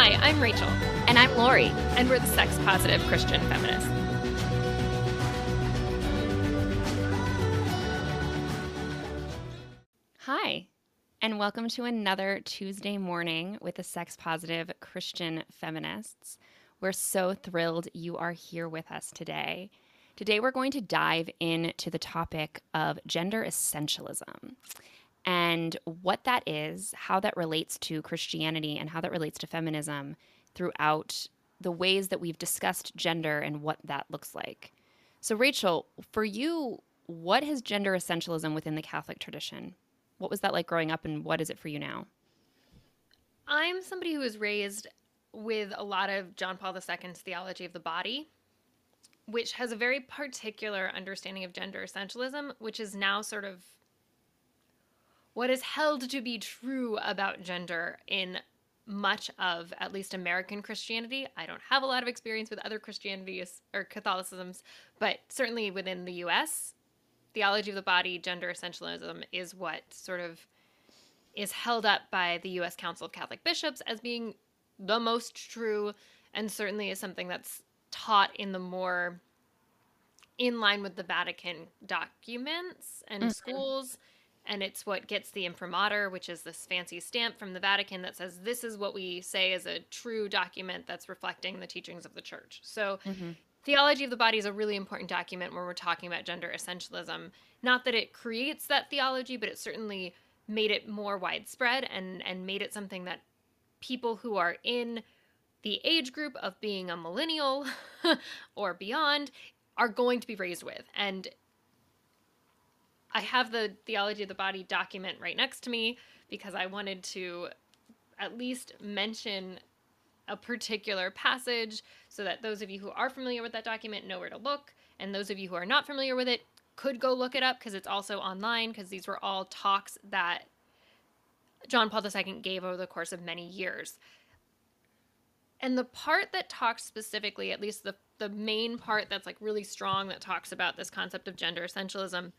Hi, I'm Rachel. And I'm Lori. And we're the sex positive Christian feminists. Hi, and welcome to another Tuesday morning with the sex positive Christian feminists. We're so thrilled you are here with us today. Today, we're going to dive into the topic of gender essentialism and what that is, how that relates to Christianity, and how that relates to feminism throughout the ways that we've discussed gender and what that looks like. So, Rachel, for you, what has gender essentialism within the Catholic tradition? What was that like growing up, and what is it for you now? I'm somebody who was raised with a lot of John Paul II's theology of the body, which has a very particular understanding of gender essentialism, which is now sort of what is held to be true about gender in much of at least American Christianity. I don't have a lot of experience with other Christianities or Catholicisms, but certainly within the US, theology of the body, gender essentialism is what sort of is held up by the US Council of Catholic Bishops as being the most true and certainly is something that's taught in the more in line with the Vatican documents and mm-hmm. schools and it's what gets the imprimatur, which is this fancy stamp from the Vatican that says this is what we say is a true document that's reflecting the teachings of the church. So, mm-hmm. theology of the body is a really important document when we're talking about gender essentialism. Not that it creates that theology, but it certainly made it more widespread and and made it something that people who are in the age group of being a millennial or beyond are going to be raised with. And I have the theology of the body document right next to me because I wanted to at least mention a particular passage so that those of you who are familiar with that document know where to look, and those of you who are not familiar with it could go look it up because it's also online because these were all talks that John Paul II gave over the course of many years. And the part that talks specifically, at least the, the main part that's like really strong that talks about this concept of gender essentialism,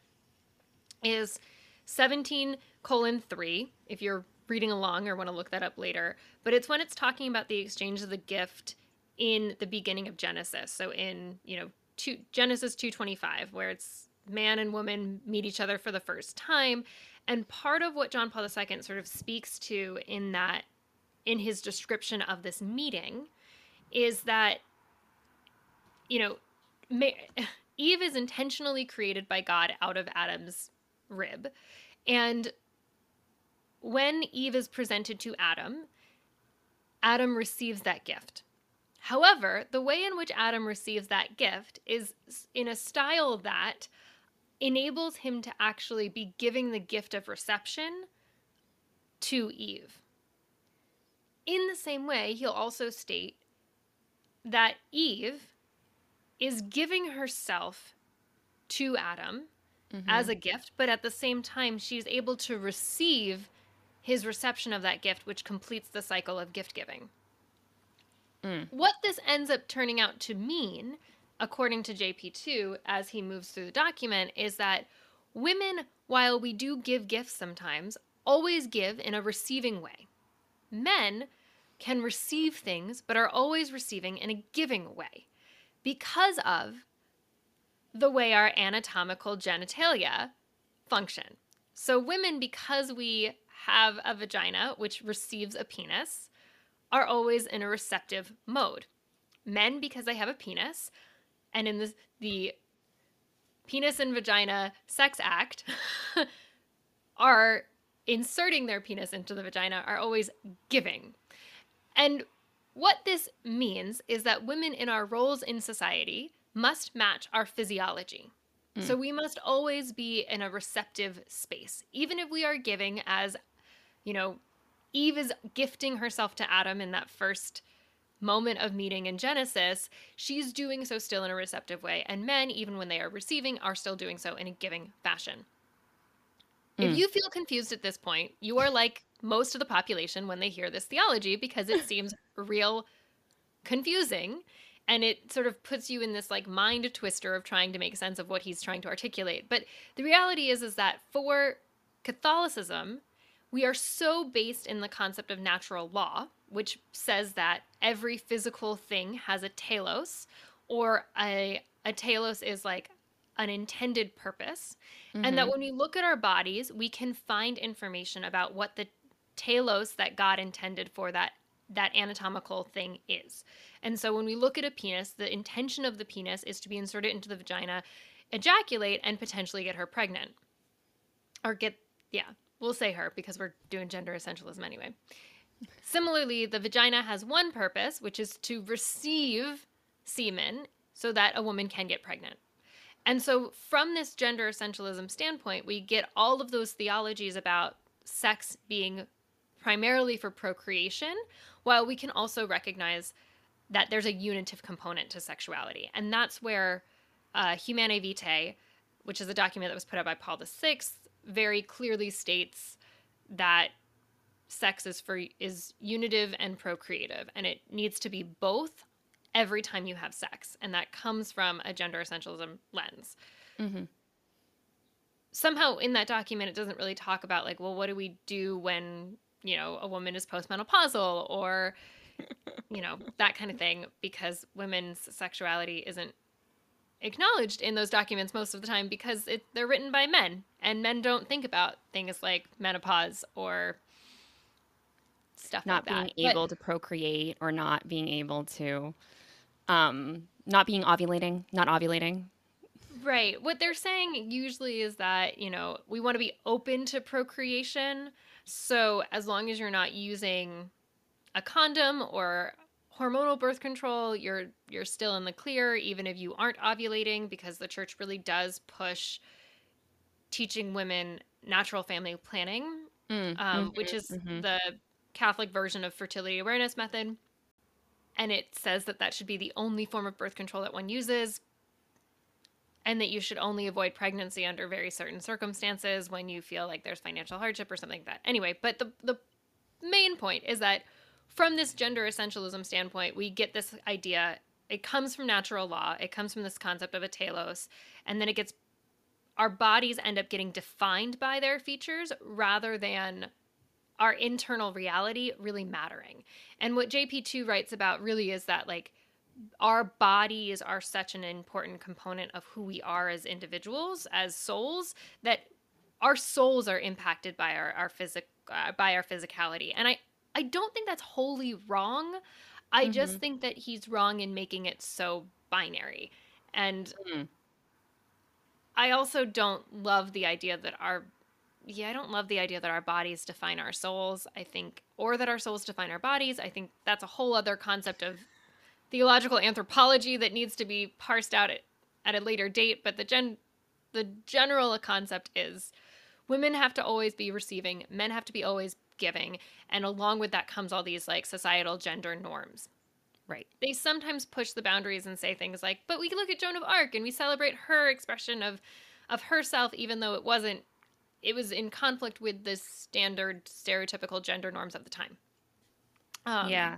is 17 colon 3, if you're reading along or want to look that up later. But it's when it's talking about the exchange of the gift in the beginning of Genesis. So in, you know, two, Genesis 225, where it's man and woman meet each other for the first time. And part of what John Paul II sort of speaks to in that, in his description of this meeting, is that, you know, Eve is intentionally created by God out of Adam's rib. And when Eve is presented to Adam, Adam receives that gift. However, the way in which Adam receives that gift is in a style that enables him to actually be giving the gift of reception to Eve. In the same way, he'll also state that Eve is giving herself to Adam mm-hmm. as a gift, but at the same time, she's able to receive his reception of that gift, which completes the cycle of gift giving. Mm. What this ends up turning out to mean, according to JP2, as he moves through the document, is that women, while we do give gifts sometimes, always give in a receiving way. Men can receive things, but are always receiving in a giving way because of the way our anatomical genitalia function. So, women, because we have a vagina which receives a penis, are always in a receptive mode. Men, because they have a penis, and in the, the penis and vagina sex act, are inserting their penis into the vagina, are always giving. And what this means is that women in our roles in society must match our physiology. Mm. So we must always be in a receptive space. Even if we are giving as, you know, Eve is gifting herself to Adam in that first moment of meeting in Genesis, she's doing so still in a receptive way. And men, even when they are receiving, are still doing so in a giving fashion. Mm. If you feel confused at this point, you are like most of the population when they hear this theology because it seems real confusing and it sort of puts you in this like mind twister of trying to make sense of what he's trying to articulate but the reality is is that for catholicism we are so based in the concept of natural law, which says that every physical thing has a telos, or a, a telos is like an intended purpose. Mm-hmm. And that mm-hmm. when we look at our bodies, we can find information about what the telos that God intended for that that anatomical thing is. And so when we look at a penis, the intention of the penis is to be inserted into the vagina, ejaculate, and potentially get her pregnant. Or get, yeah, we'll say her because we're doing gender essentialism anyway. Similarly, the vagina has one purpose, which is to receive semen so that a woman can get pregnant. And so, from this gender essentialism standpoint, we get all of those theologies about sex being primarily for procreation, while we can also recognize that there's a unitive component to sexuality. And that's where uh, Humanae Vitae, which is a document that was put out by Paul VI, very clearly states that sex is for is unitive and procreative and it needs to be both every time you have sex and that comes from a gender essentialism lens mm-hmm. somehow in that document it doesn't really talk about like well what do we do when you know a woman is postmenopausal or you know that kind of thing because women's sexuality isn't acknowledged in those documents most of the time because it, they're written by men and men don't think about things like menopause or stuff not like being able but, to procreate or not being able to um not being ovulating not ovulating. Right. What they're saying usually is that you know we want to be open to procreation so as long as you're not using a condom or hormonal birth control, you're you're still in the clear even if you aren't ovulating because the church really does push teaching women natural family planning, mm, um, mm-hmm, which is mm-hmm. the Catholic version of fertility awareness method. And it says that that should be the only form of birth control that one uses, and that you should only avoid pregnancy under very certain circumstances when you feel like there's financial hardship or something like that. Anyway, but the the main point is that from this gender essentialism standpoint, we get this idea. It comes from natural law. It comes from this concept of a telos, and then it gets our bodies end up getting defined by their features rather than our internal reality really mattering. And what JP2 writes about really is that like our bodies are such an important component of who we are as individuals, as souls, that our souls are impacted by our our physic uh, by our physicality. And I I don't think that's wholly wrong. I mm-hmm. just think that he's wrong in making it so binary. And mm. I also don't love the idea that our yeah, I don't love the idea that our bodies define our souls. I think or that our souls define our bodies. I think that's a whole other concept of theological anthropology that needs to be parsed out at, at a later date, but the gen the general concept is women have to always be receiving, men have to be always giving. And along with that comes all these like societal gender norms. Right. They sometimes push the boundaries and say things like, but we look at Joan of Arc and we celebrate her expression of of herself even though it wasn't it was in conflict with the standard stereotypical gender norms of the time. Um, yeah.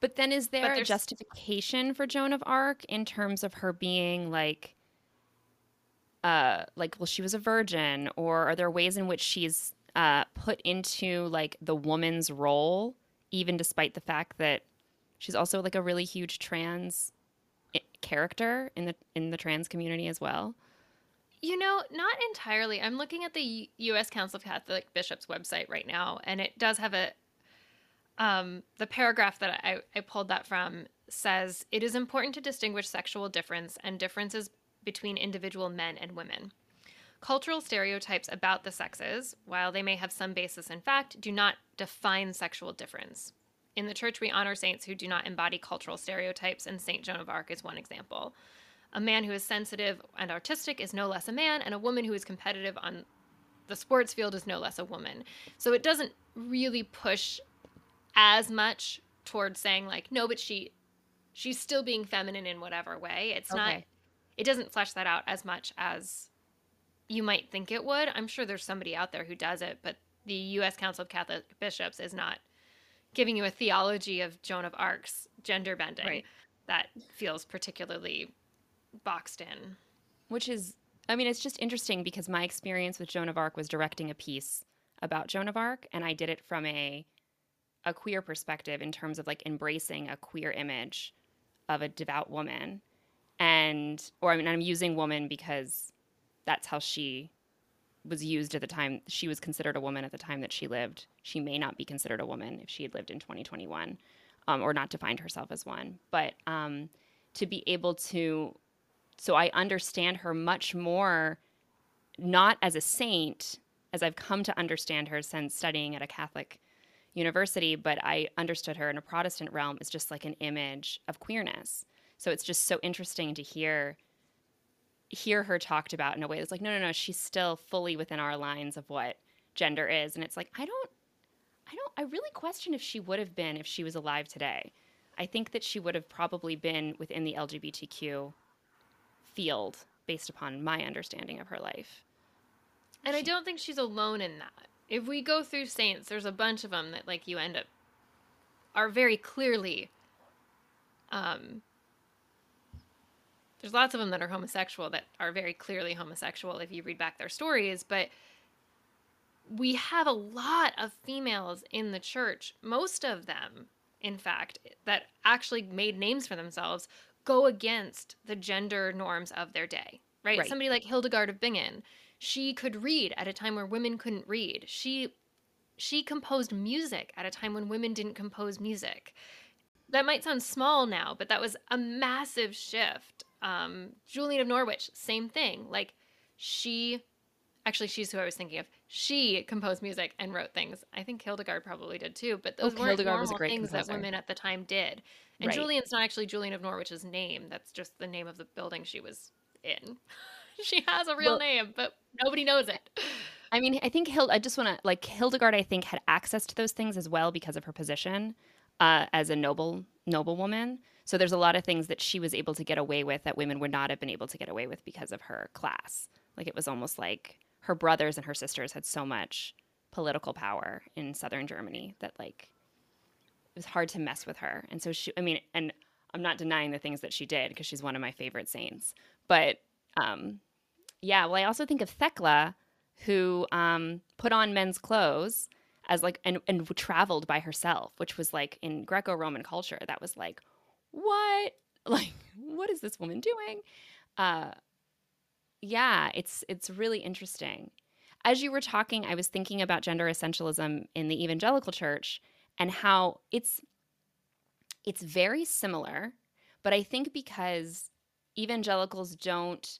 But then is there a justification for Joan of Arc in terms of her being like uh like well she was a virgin or are there ways in which she's uh, put into like the woman's role, even despite the fact that she's also like a really huge trans character in the in the trans community as well. You know, not entirely. I'm looking at the U- U.S. Council of Catholic Bishops website right now, and it does have a um, the paragraph that I, I pulled that from says it is important to distinguish sexual difference and differences between individual men and women. Cultural stereotypes about the sexes, while they may have some basis in fact, do not define sexual difference. In the church, we honor saints who do not embody cultural stereotypes, and St. Joan of Arc is one example. A man who is sensitive and artistic is no less a man, and a woman who is competitive on the sports field is no less a woman. So it doesn't really push as much towards saying like, no, but she she's still being feminine in whatever way. It's okay. not it doesn't flesh that out as much as you might think it would. I'm sure there's somebody out there who does it, but the U.S. Council of Catholic Bishops is not giving you a theology of Joan of Arc's gender bending right. that feels particularly boxed in. Which is, I mean, it's just interesting because my experience with Joan of Arc was directing a piece about Joan of Arc, and I did it from a a queer perspective in terms of like embracing a queer image of a devout woman, and or I mean I'm using woman because that's how she was used at the time she was considered a woman at the time that she lived. She may not be considered a woman if she had lived in 2021, um, or not defined herself as one. But um, to be able to, so I understand her much more, not as a saint, as I've come to understand her since studying at a Catholic university, but I understood her in a Protestant realm as just like an image of queerness. So it's just so interesting to hear hear her talked about in a way that's like, no, no, no, she's still fully within our lines of what gender is. And it's like, I don't, I don't, I really question if she would have been if she was alive today. I think that she would have probably been within the LGBTQ field based upon my understanding of her life. And she, I don't think she's alone in that. If we go through saints, there's a bunch of them that like you end up are very clearly um there's lots of them that are homosexual that are very clearly homosexual if you read back their stories, but we have a lot of females in the church, most of them, in fact, that actually made names for themselves go against the gender norms of their day, right? right? Somebody like Hildegard of Bingen, she could read at a time where women couldn't read. She she composed music at a time when women didn't compose music. That might sound small now, but that was a massive shift um, Julian of Norwich, same thing. Like she, actually, she's who I was thinking of. She composed music and wrote things. I think Hildegard probably did too. But those oh, weren't Hildegard normal things composer. that women at the time did. And right. Julian's not actually Julian of Norwich's name. That's just the name of the building she was in. she has a real well, name, but nobody knows it. I mean, I think Hild. I just want to like Hildegard. I think had access to those things as well because of her position uh, as a noble noblewoman. So there's a lot of things that she was able to get away with that women would not have been able to get away with because of her class. Like it was almost like her brothers and her sisters had so much political power in southern Germany that like it was hard to mess with her. And so she I mean and I'm not denying the things that she did because she's one of my favorite saints. But um yeah, well I also think of Thecla who um put on men's clothes as like and, and traveled by herself, which was like in Greco-Roman culture that was like what? Like, what is this woman doing? Uh, yeah, it's it's really interesting. As you were talking, I was thinking about gender essentialism in the evangelical church and how it's it's very similar, but I think because evangelicals don't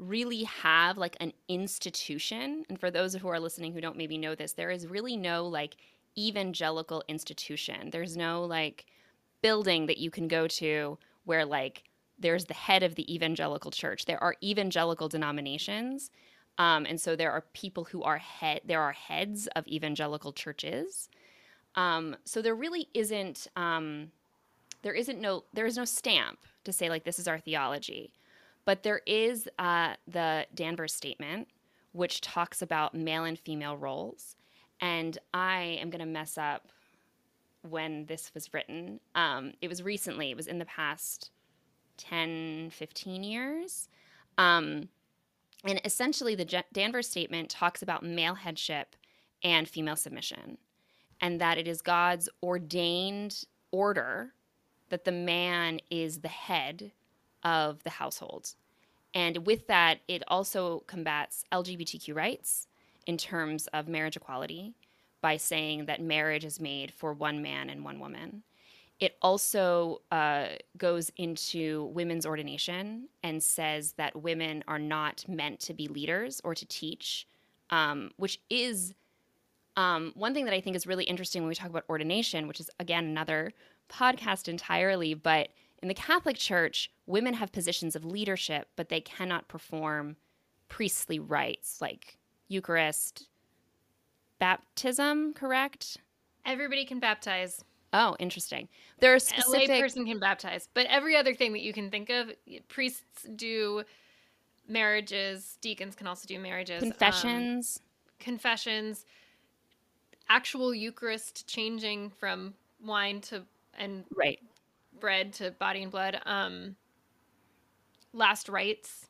really have like an institution, and for those who are listening who don't maybe know this, there is really no like evangelical institution. There's no like building that you can go to where like there's the head of the evangelical church. There are evangelical denominations. Um, and so there are people who are head there are heads of evangelical churches. Um, so there really isn't um, there isn't no there is no stamp to say like this is our theology. But there is uh, the Danvers statement, which talks about male and female roles. And I am going to mess up when this was written. Um, it was recently, it was in the past 10, 15 years. Um, and essentially, the Danvers statement talks about male headship and female submission, and that it is God's ordained order that the man is the head of the household. And with that, it also combats LGBTQ rights in terms of marriage equality by saying that marriage is made for one man and one woman. It also uh, goes into women's ordination and says that women are not meant to be leaders or to teach, um, which is um, one thing that I think is really interesting when we talk about ordination, which is, again, another podcast entirely. But in the Catholic Church, women have positions of leadership, but they cannot perform priestly rites like Eucharist, baptism, correct? Everybody can baptize. Oh, interesting. There are specific. A lay person can baptize, but every other thing that you can think of, priests do marriages. Deacons can also do marriages. Confessions. Um, confessions. Actual Eucharist changing from wine to and right bread to body and blood. Um, last rites.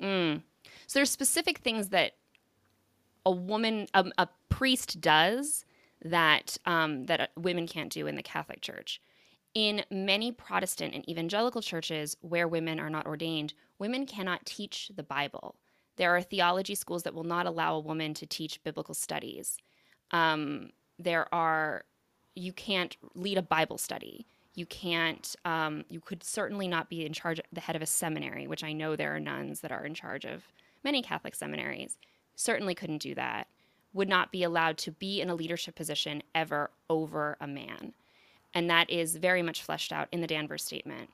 Mm. So there's specific things that a woman, a, a priest does that um, that women can't do in the Catholic Church. In many Protestant and evangelical churches where women are not ordained, women cannot teach the Bible. There are theology schools that will not allow a woman to teach biblical studies. Um, there are, you can't lead a Bible study. You can't, um, you could certainly not be in charge, the head of a seminary, which I know there are nuns that are in charge of many Catholic seminaries. Certainly couldn't do that. Would not be allowed to be in a leadership position ever over a man. And that is very much fleshed out in the Danvers Statement.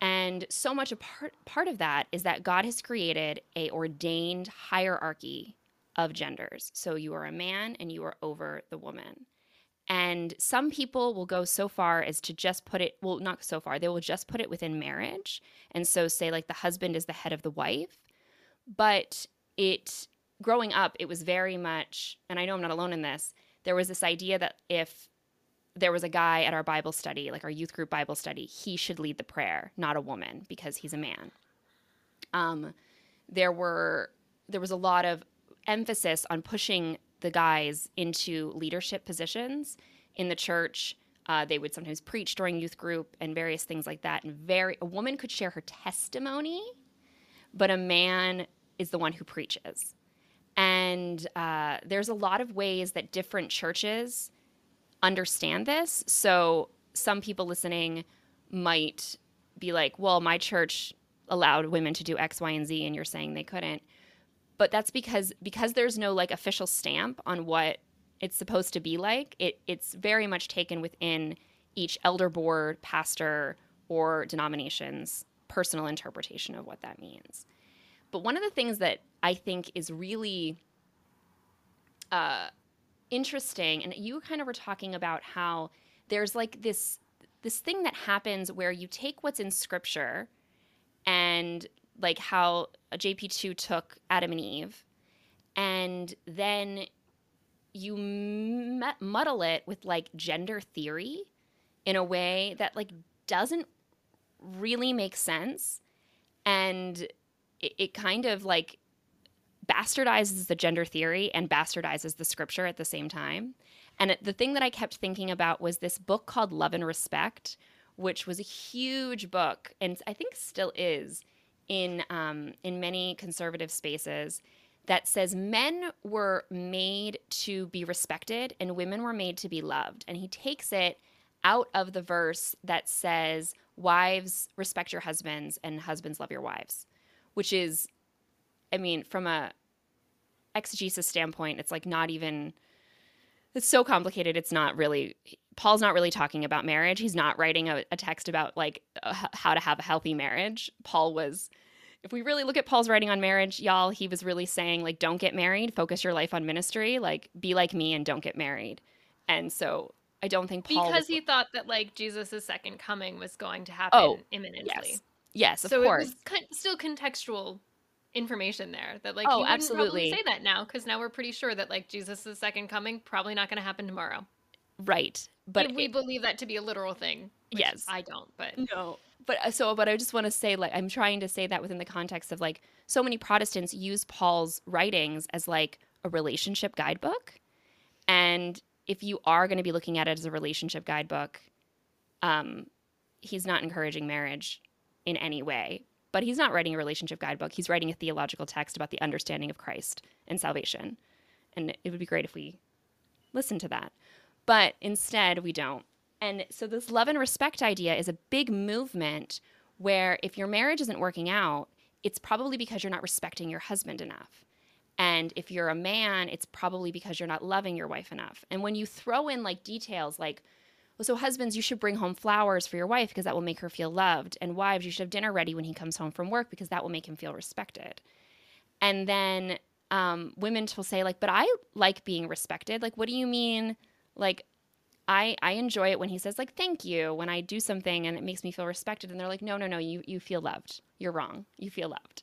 And so much a part part of that is that God has created a ordained hierarchy of genders. So you are a man and you are over the woman. And some people will go so far as to just put it, well, not so far, they will just put it within marriage. And so say, like, the husband is the head of the wife. But it, growing up, it was very much, and I know I'm not alone in this, there was this idea that if there was a guy at our Bible study, like our youth group Bible study, he should lead the prayer, not a woman, because he's a man. Um, there were there was a lot of emphasis on pushing the guys into leadership positions in the church. Uh, they would sometimes preach during youth group and various things like that. And very a woman could share her testimony, but a man is the one who preaches. And uh, there's a lot of ways that different churches understand this. So some people listening might be like, well, my church allowed women to do X, Y, and Z, and you're saying they couldn't. But that's because because there's no like official stamp on what it's supposed to be like. It it's very much taken within each elder board, pastor, or denomination's personal interpretation of what that means. But one of the things that I think is really uh, interesting and you kind of were talking about how there's like this this thing that happens where you take what's in scripture and like how JP2 took Adam and Eve and then you muddle it with like gender theory in a way that like doesn't really make sense and it, it kind of like bastardizes the gender theory and bastardizes the scripture at the same time. And the thing that I kept thinking about was this book called Love and Respect, which was a huge book and I think still is in um, in many conservative spaces that says men were made to be respected and women were made to be loved. And he takes it out of the verse that says, Wives, respect your husbands, and husbands, love your wives, which is I mean, from a exegesis standpoint, it's like not even it's so complicated. It's not really Paul's not really talking about marriage. He's not writing a, a text about like uh, how to have a healthy marriage. Paul was if we really look at Paul's writing on marriage, y'all, he was really saying like don't get married, focus your life on ministry, like be like me and don't get married. And so I don't think Paul because was, he thought that like Jesus' second coming was going to happen oh, imminently. Yes, yes, of so course. it was still contextual information there that like oh, you absolutely say that now because now we're pretty sure that like Jesus' second coming probably not going to happen tomorrow. Right, but we, we believe that to be a literal thing. yes, I don't, but no. But uh, so, but I just want to say, like, I'm trying to say that within the context of like so many Protestants use Paul's writings as like a relationship guidebook, and if you are going to be looking at it as a relationship guidebook, um, he's not encouraging marriage in any way but he's not writing a relationship guidebook. He's writing a theological text about the understanding of Christ and salvation. And it would be great if we listen to that. But instead, we don't. And so, this love and respect idea is a big movement where if your marriage isn't working out, it's probably because you're not respecting your husband enough. And if you're a man, it's probably because you're not loving your wife enough. And when you throw in like details like, well, so husbands, you should bring home flowers for your wife because that will make her feel loved. And wives, you should have dinner ready when he comes home from work because that will make him feel respected. And then um, women will say, like, but I like being respected. Like, what do you mean? Like, I I enjoy it when he says like thank you when I do something and it makes me feel respected. And they're like, no, no, no, you you feel loved. You're wrong. You feel loved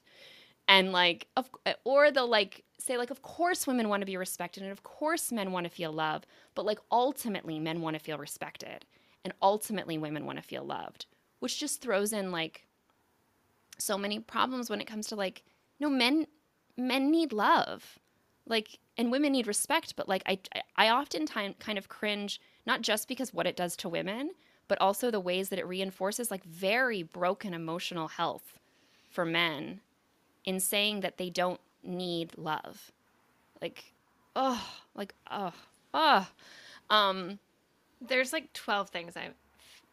and like of, eh, or they'll like say like of course women want to be respected and of course men want to feel love but like ultimately men want to feel respected and ultimately women want to feel loved which just throws in like so many problems when it comes to like no men men need love like and women need respect, but like I I oftentimes kind of cringe not just because what it does to women, but also the ways that it reinforces like very broken emotional health for men in saying that they don't need love. Like, oh, like, oh, oh. Um, There's like 12 things I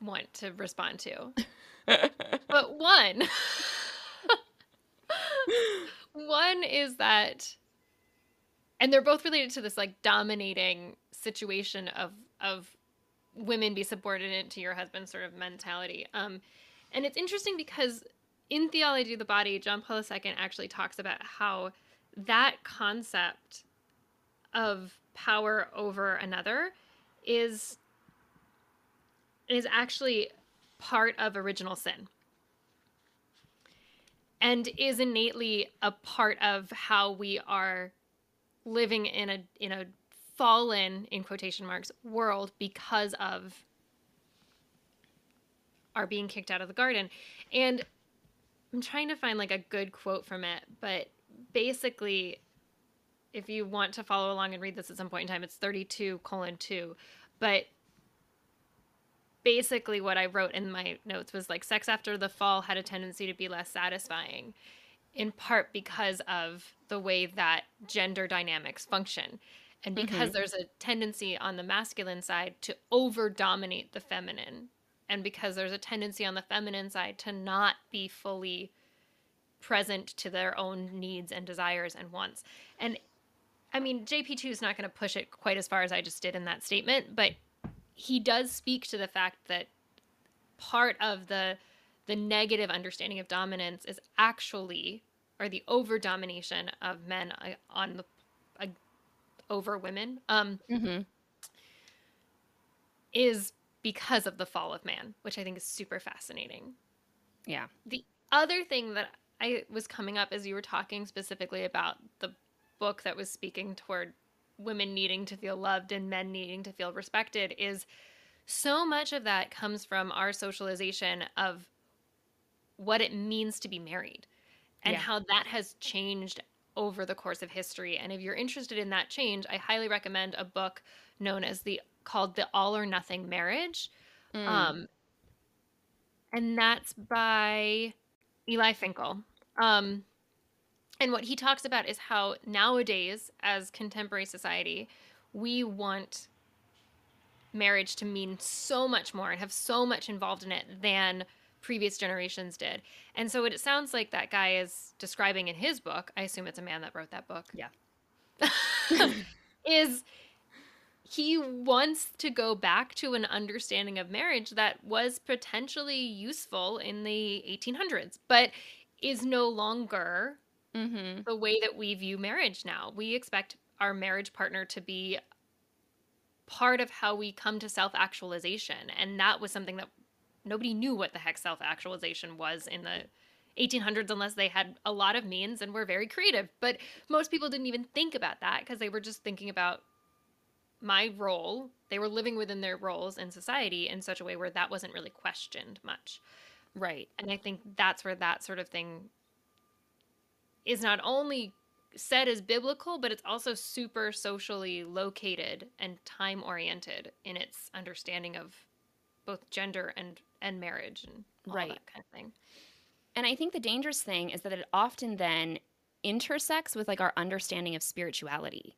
want to respond to. but one, one is that, and they're both related to this like dominating situation of, of women be subordinate to your husband sort of mentality. Um, and it's interesting because in Theology of the Body, John Paul II actually talks about how that concept of power over another is is actually part of original sin and is innately a part of how we are living in a in a fallen in quotation marks world because of our being kicked out of the garden. And i'm trying to find like a good quote from it but basically if you want to follow along and read this at some point in time it's 32 colon 2 but basically what i wrote in my notes was like sex after the fall had a tendency to be less satisfying in part because of the way that gender dynamics function and because Mhm. there's a tendency on the masculine side to over dominate the feminine and because there's a tendency on the feminine side to not be fully present to their own needs and desires and wants and i mean jp2 is not going to push it quite as far as i just did in that statement but he does speak to the fact that part of the the negative understanding of dominance is actually or the over domination of men uh, on the uh, over women um mm-hmm. is because of the fall of man which i think is super fascinating Yeah. the other thing that i was coming up as you were talking specifically about the book that was speaking toward women needing to feel loved and men needing to feel respected is so much of that comes from our socialization of what it means to be married and Yeah. how that has changed over the course of history and if you're interested in that change i highly recommend a book known as the called the all or nothing marriage Mm. um, and that's by Eli Finkel. Um, and what he talks about is how nowadays, as contemporary society, we want marriage to mean so much more and have so much involved in it than previous generations did. And so, what it sounds like that guy is describing in his book, I assume it's a man that wrote that book. Yeah. is he wants to go back to an understanding of marriage that was potentially useful in the 1800s, but is no longer mm-hmm. the way that we view marriage now. We expect our marriage partner to be part of how we come to self actualization. And that was something that nobody knew what the heck self actualization was in the 1800s unless they had a lot of means and were very creative. But most people didn't even think about that because they were just thinking about my role. They were living within their roles in society in such a way where that wasn't really questioned much. Right. And I think that's where that sort of thing is not only said as biblical, but it's also super socially located and time oriented in its understanding of both gender and and marriage and all Right. that kind of thing. And I think the dangerous thing is that it often then intersects with like our understanding of spirituality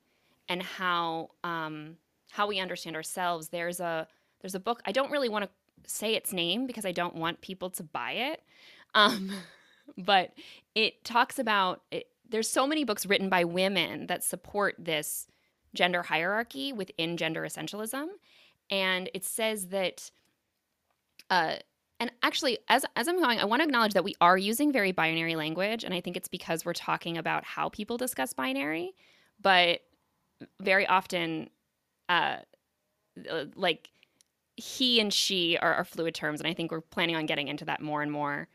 and how um, how we understand ourselves. There's a there's a book. I don't really want to say its name because I don't want people to buy it, um, but it talks about. It, there's so many books written by women that support this gender hierarchy within gender essentialism, and it says that. Uh, and actually, as as I'm going, I want to acknowledge that we are using very binary language, and I think it's because we're talking about how people discuss binary, but very often, uh, uh, like he and she are, are fluid terms, and I think we're planning on getting into that more and more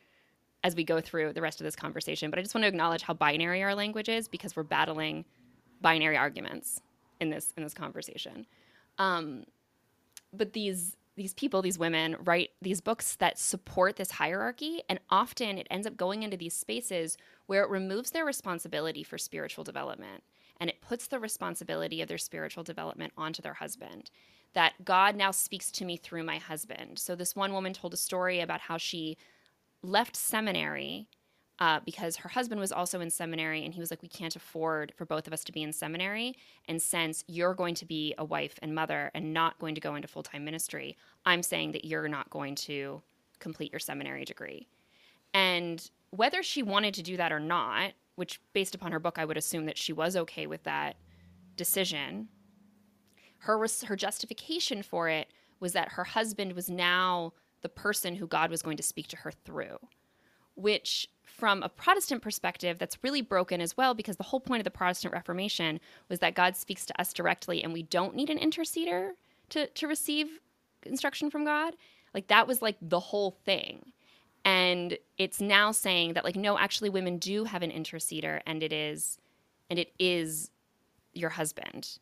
as we go through the rest of this conversation. But I just want to acknowledge how binary our language is because we're battling binary arguments in this in this conversation. Um, but these these people, these women, write these books that support this hierarchy, and often it ends up going into these spaces where it removes their responsibility for spiritual development and it puts the responsibility of their spiritual development onto their husband. That God now speaks to me through my husband. So, this one woman told a story about how she left seminary uh, because her husband was also in seminary and he was like we can't afford for both of us to be in seminary. And since you're going to be a wife and mother and not going to go into full-time ministry i'm saying that you're not going to complete your seminary degree. And whether she wanted to do that or not which based upon her book i would assume that she was okay with that decision her her justification for it was that her husband was now the person who god was going to speak to her through which from a Protestant perspective, that's really broken as well because the whole point of the Protestant Reformation was that God speaks to us directly and we don't need an interceder to, to receive instruction from God. Like that was like the whole thing. And it's now saying that like no, actually women do have an interceder and it is and it is your husband.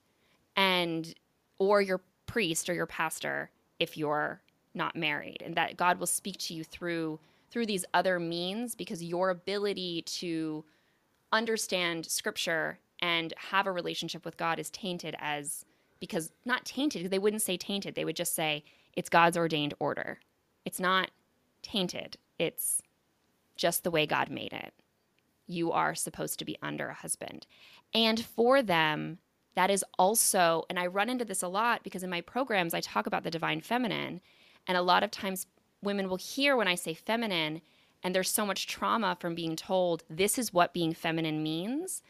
And or your priest or your pastor if you're not married and that God will speak to you through through these other means because your ability to understand scripture and have a relationship with God is tainted as because not tainted, they wouldn't say tainted, they would just say it's God's ordained order. It's not tainted, it's just the way God made it. You are supposed to be under a husband. And for them, that is also, and I run into this a lot because in my programs, I talk about the divine feminine. And a lot of times women will hear when I say feminine, and there's so much trauma from being told this is what being feminine means,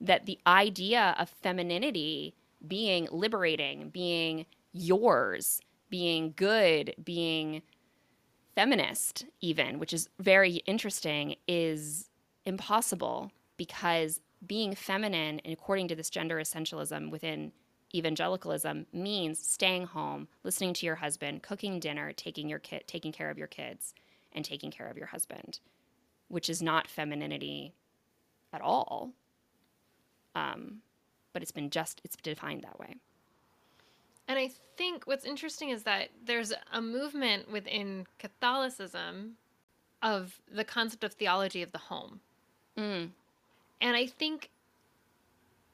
that the idea of femininity being liberating, being yours, being good, being feminist, even, which is very interesting, is impossible because being feminine, according to this gender essentialism within evangelicalism means staying home, listening to your husband, cooking dinner, taking your kid, taking care of your kids, and taking care of your husband, which is not femininity at all. Um, but it's been just it's defined that way. And I think what's interesting is that there's a movement within Catholicism of the concept of theology of the home. Mm. And I think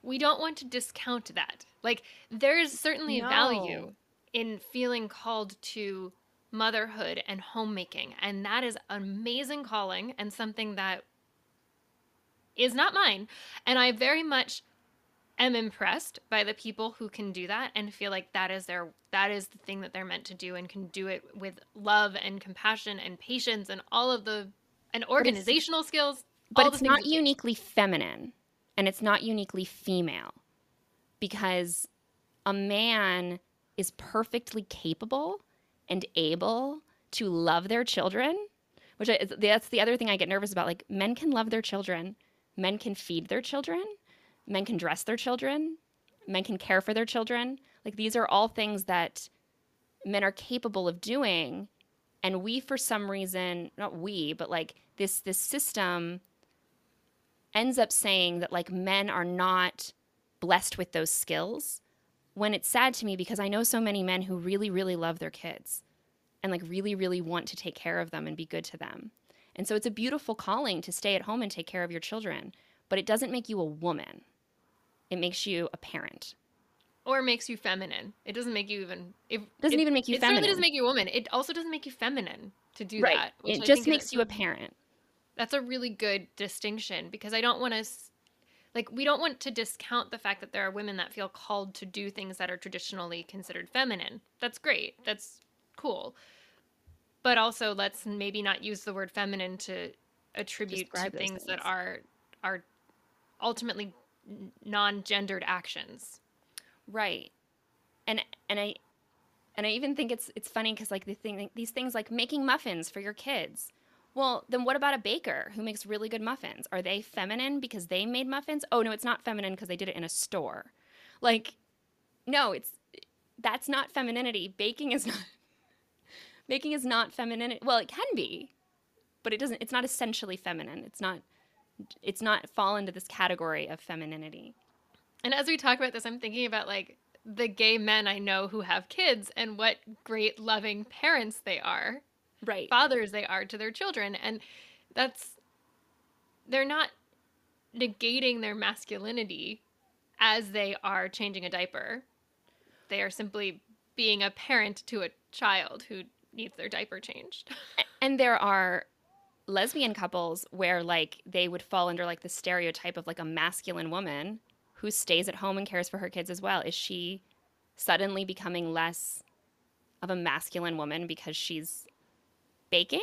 we don't want to discount that. Like, there's certainly No. value in feeling called to motherhood and homemaking. And that is an amazing calling and something that is not mine. And I very much am impressed by the people who can do that and feel like that is their that is the thing that they're meant to do and can do it with love and compassion and patience and all of the and organizational skills but it's not uniquely feminine and it's not uniquely female because a man is perfectly capable and able to love their children which that's the other thing i get nervous about. Like men can love their children men can feed their children men can dress their children men can care for their children. Like these are all things that men are capable of doing. And we for some reason not we but like this this system ends up saying that like men are not blessed with those skills when it's sad to me because I know so many men who really really love their kids and like really really want to take care of them and be good to them. And so it's a beautiful calling to stay at home and take care of your children, but it doesn't make you a woman. It makes you a parent. or makes you feminine. It doesn't make you even. It Doesn't it- even make you feminine. it certainly doesn't make you a woman. It also doesn't make you feminine to do right. that. which It I just makes you a parent. That's a really good distinction because I don't want to. Like, we don't want to discount the fact that there are women that feel called to do things that are traditionally considered feminine. That's great. That's cool. But also, let's maybe not use the word feminine to attribute Describe to those things, that are are ultimately non-gendered actions. Right. And and I and I even think it's it's funny because like the thing these things like making muffins for your kids. Well, then what about a baker who makes really good muffins? Are they feminine because they made muffins? Oh no, it's not feminine because they did it in a store. Like, no, it's that's not femininity. Baking is not baking is not feminine. Well, it can be, but it doesn't. It's not essentially feminine. It's not. It's not fall into this category of femininity. And as we talk about this, I'm thinking about like the gay men I know who have kids and what great loving parents they are, Right. fathers they are to their children. And that's, they're not negating their masculinity as they are changing a diaper. They are simply being a parent to a child who needs their diaper changed. And there are lesbian couples where like they would fall under like the stereotype of like a masculine woman who stays at home and cares for her kids as well. Is she suddenly becoming less of a masculine woman because she's baking?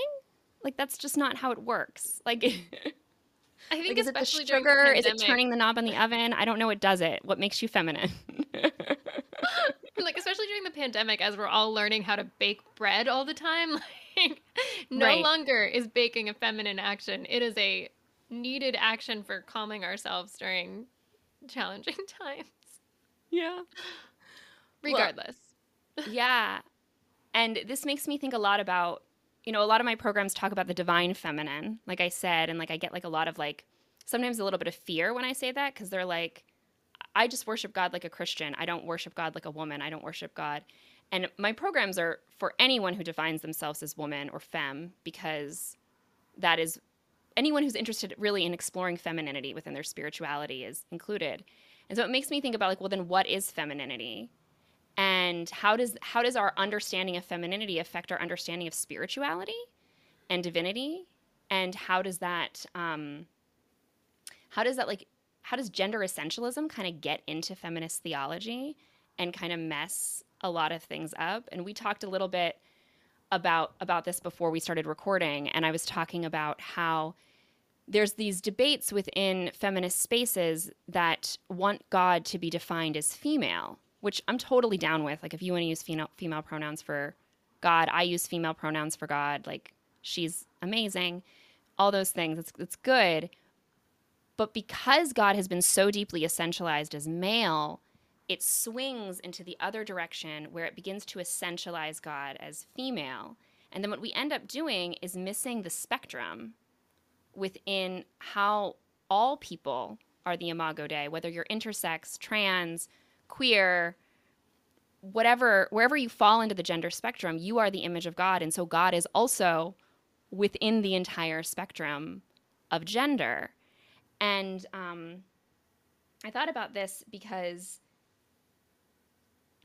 Like that's just not how it works. Like I think Like, is it the especially during sugar? the Is it turning the knob on the oven? I don't know what does it. What makes you feminine? like especially during the pandemic as we're all learning how to bake bread all the time like no Right. longer is baking a feminine action it is a needed action for calming ourselves during challenging times yeah. regardless yeah. And this makes me think a lot about, you know, a lot of my programs talk about the divine feminine, like I said, and like I get like a lot of like sometimes a little bit of fear when I say that because they're like, I just worship God like a Christian. I don't worship God like a woman. I don't worship God. And my programs are for anyone who defines themselves as woman or femme because that is anyone who's interested really in exploring femininity within their spirituality is included. And so it makes me think about like, well, then what is femininity? And how does how does our understanding of femininity affect our understanding of spirituality and divinity? And how does that um how does that like how does gender essentialism kind of get into feminist theology and kind of mess a lot of things up? And we talked a little bit about about this before we started recording and i was talking about how there's these debates within feminist spaces that want god to be defined as female which i'm totally down with. Like if you want to use female female pronouns for god i use female pronouns for god. Like she's amazing. All those things. It's, it's good. But because god has been so deeply essentialized as male it swings into the other direction where it begins to essentialize god as female. And then what we end up doing is missing the spectrum within how all people are the imago dei whether you're intersex trans queer whatever wherever you fall into the gender spectrum you are the image of god. And so god is also within the entire spectrum of gender. And um, i thought about this because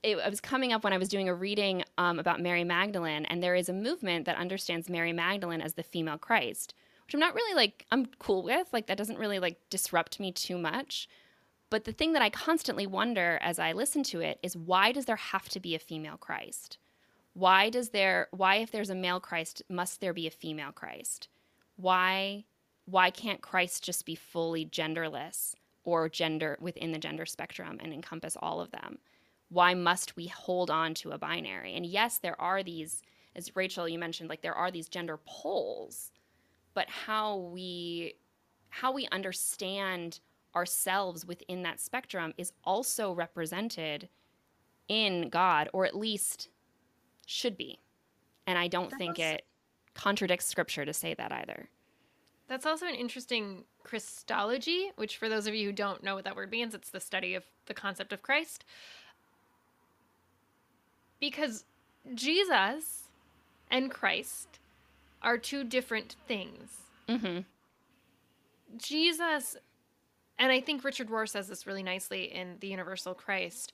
it, it was coming up when i was doing a reading um, about mary magdalene and there is a movement that understands mary magdalene as the female christ which i'm not really like i'm cool with. Like that doesn't really like disrupt me too much but the thing that I constantly wonder as I listen to it is why does there have to be a female Christ? Why does there why if there's a male Christ must there be a female Christ? Why why can't Christ just be fully genderless or gender within the gender spectrum and encompass all of them? Why must we hold on to a binary? And yes, there are these as Rachel you mentioned like there are these gender poles, but how we how we understand ourselves within that spectrum is also represented in God, or at least should be. And I don't That's think it contradicts scripture to say that either. That's also an interesting Christology, which, for those of you who don't know what that word means, it's the study of the concept of Christ. Because Jesus and Christ are two different things. Mm-hmm. Jesus, and I think Richard Rohr says this really nicely in The Universal Christ,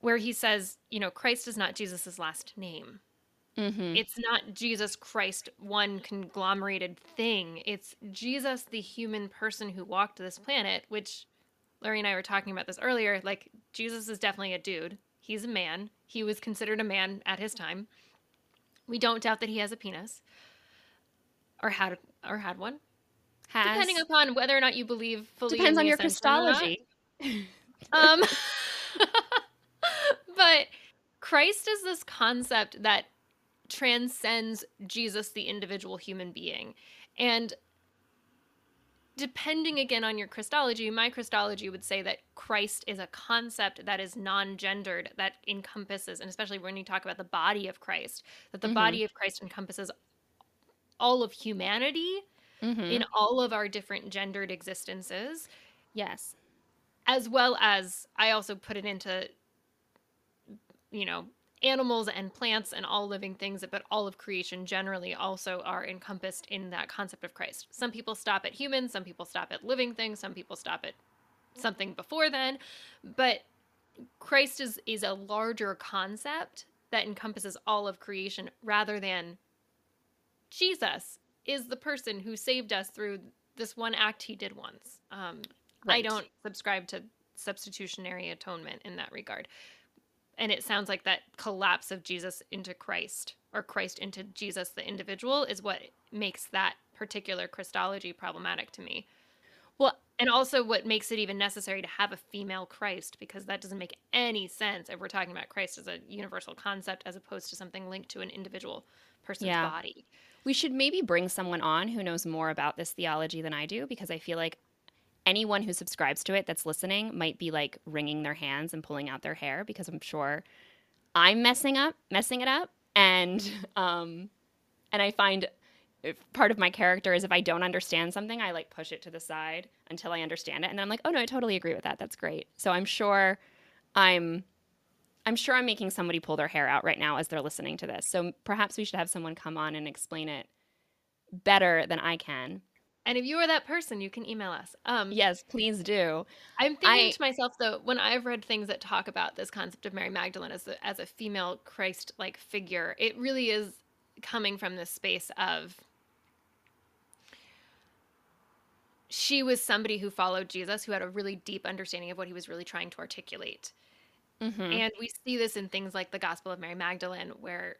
where he says, you know, Christ is not Jesus' last name. Mm-hmm. It's not Jesus Christ, one conglomerated thing. It's Jesus, the human person who walked this planet, which Larry and I were talking about this earlier. Like, Jesus is definitely a dude. He's a man. He was considered a man at his time. We don't doubt that he has a penis or had or had one. Has, Depending upon whether or not you believe fully depends on your ascension or not. Christology. Um, but Christ is this concept that transcends Jesus, the individual human being. And depending again on your Christology, my Christology would say that Christ is a concept that is non gendered, that encompasses, and especially when you talk about the body of Christ, that the Mhm. body of Christ encompasses all of humanity Mhm. in all of our different gendered existences yes. as well as I also put it into, you know, animals and plants and all living things, but all of creation generally also are encompassed in that concept of Christ. Some people stop at humans, some people stop at living things, some people stop at something before then, but Christ is is a larger concept that encompasses all of creation rather than Jesus is the person who saved us through this one act he did once. Um, right. I don't subscribe to substitutionary atonement in that regard. And it sounds like that collapse of Jesus into Christ or Christ into Jesus, the individual, is what makes that particular Christology problematic to me. Well, and also what makes it even necessary to have a female Christ, because that doesn't make any sense if we're talking about Christ as a universal concept as opposed to something linked to an individual person's yeah. body. We should maybe bring someone on who knows more about this theology than I do, because I feel like anyone who subscribes to it that's listening might be like wringing their hands and pulling out their hair because I'm sure I'm messing up, messing it up, and um, and I find part of my character is if I don't understand something, I like push it to the side until I understand it, and then I'm like, oh no, I totally agree with that. That's great. So I'm sure I'm I'm sure I'm making somebody pull their hair out right now as they're listening to this. So perhaps we should have someone come on and explain it better than I can. And if you are that person, you can email us. Um, yes, please do. I'm thinking I, to myself though, when I've read things that talk about this concept of Mary Magdalene as a, as a female Christ-like figure, it really is coming from this space of she was somebody who followed Jesus, who had a really deep understanding of what he was really trying to articulate. Mm-hmm. And we see this in things like the Gospel of Mary Magdalene, where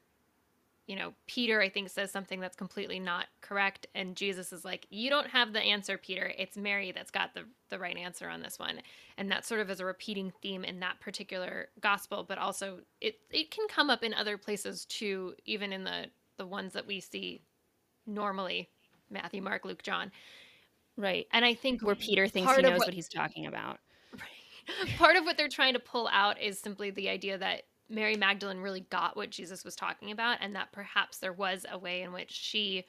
you know, Peter, I think, says something that's completely not correct. And Jesus is like, You don't have the answer, Peter. It's Mary that's got the, the right answer on this one. And that sort of is a repeating theme in that particular gospel, but also it, it can come up in other places too, even in the, the ones that we see normally Matthew, Mark, Luke, John. Right. And I think where Peter thinks he knows what, what he's talking about. Part of what they're trying to pull out is simply the idea that Mary Magdalene really got what Jesus was talking about, and that perhaps there was a way in which she,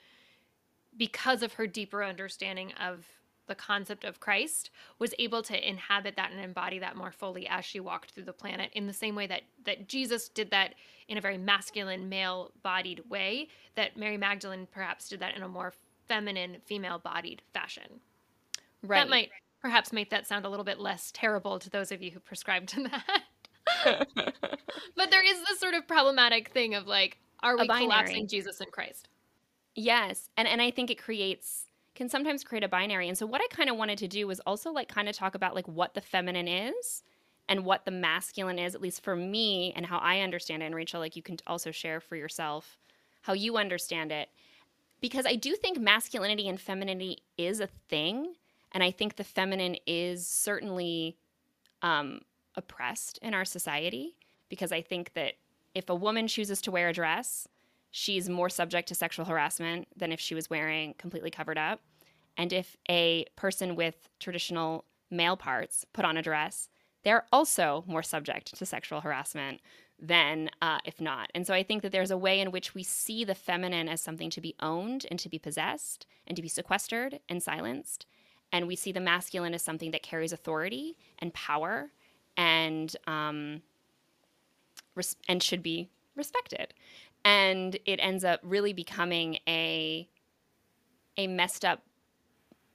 because of her deeper understanding of the concept of Christ, was able to inhabit that and embody that more fully as she walked through the planet in the same way that that Jesus did that in a very masculine, male-bodied way, that Mary Magdalene perhaps did that in a more feminine, female-bodied fashion. Right. That might perhaps make that sound a little bit less terrible to those of you who prescribe to that. but there is this sort of problematic thing of like, are we collapsing Jesus and Christ? Yes. And and I think it creates can sometimes create a binary. And so what I kind of wanted to do was also like kind of talk about like what the feminine is and what the masculine is, at least for me and how I understand it. And Rachel, like you can also share for yourself how you understand it. Because I do think masculinity and femininity is a thing. And I think the feminine is certainly um, oppressed in our society because I think that if a woman chooses to wear a dress, she's more subject to sexual harassment than if she was wearing completely covered up. And if a person with traditional male parts put on a dress, they're also more subject to sexual harassment than uh, if not. And so I think that there's a way in which we see the feminine as something to be owned and to be possessed and to be sequestered and silenced. And we see the masculine as something that carries authority and power and um, res- and should be respected. And it ends up really becoming a a messed up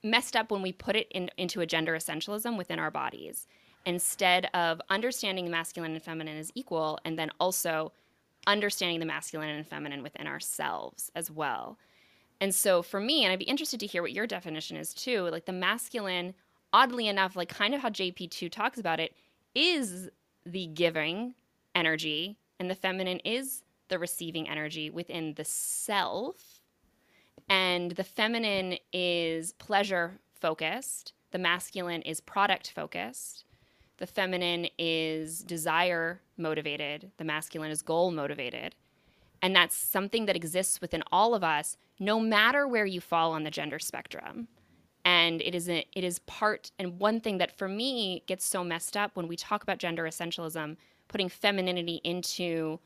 messed up when we put it in, into a gender essentialism within our bodies instead of understanding the masculine and feminine as equal and then also understanding the masculine and feminine within ourselves as well. And so for me, and I'd be interested to hear what your definition is too, like the masculine, oddly enough, like kind of how JP2 talks about it, is the giving energy, and the feminine is the receiving energy within the self. And the feminine is pleasure focused, the masculine is product focused. The feminine is desire motivated, the masculine is goal motivated. And that's something that exists within all of us, no matter where you fall on the gender spectrum. And it is a, it is part and one thing that for me gets so messed up when we talk about gender essentialism putting femininity into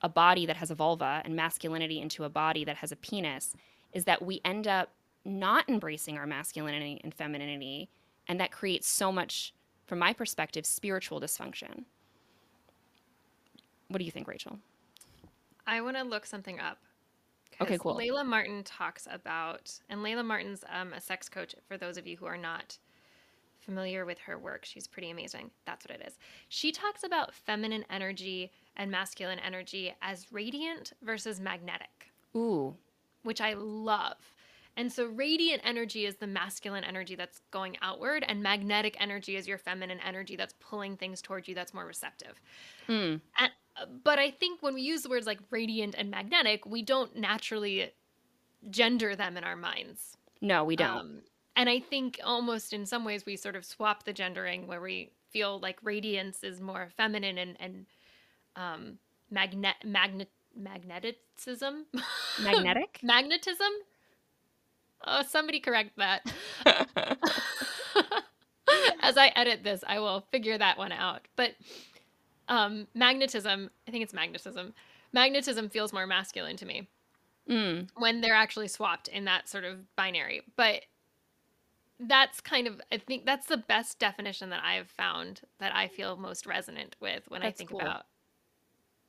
a body that has a vulva and masculinity into a body that has a penis is that we end up not embracing our masculinity and femininity and that creates so much from my perspective spiritual dysfunction. What do you think rachel i want to look something up Okay, cool. Layla Martin talks about, and Layla Martin's um, a sex coach for those of you who are not familiar with her work. She's pretty amazing. That's what it is. She talks about feminine energy and masculine energy as radiant versus magnetic. Ooh. Which I love. And so radiant energy is the masculine energy that's going outward, and magnetic energy is your feminine energy that's pulling things toward you that's more receptive. Mm. And, but I think when we use the words like radiant and magnetic, we don't naturally gender them in our minds. No, we don't. Um, and I think almost in some ways we sort of swap the gendering where we feel like radiance is more feminine and and um, magnet magnet magneticism Magnetic? magnetism. Oh, somebody correct that. As I edit this, I will figure that one out. But um, magnetism, I think it's magnetism. Magnetism feels more masculine to me mm. when they're actually swapped in that sort of binary. But that's kind of I think that's the best definition that I've found that I feel most resonant with when That's I think cool. about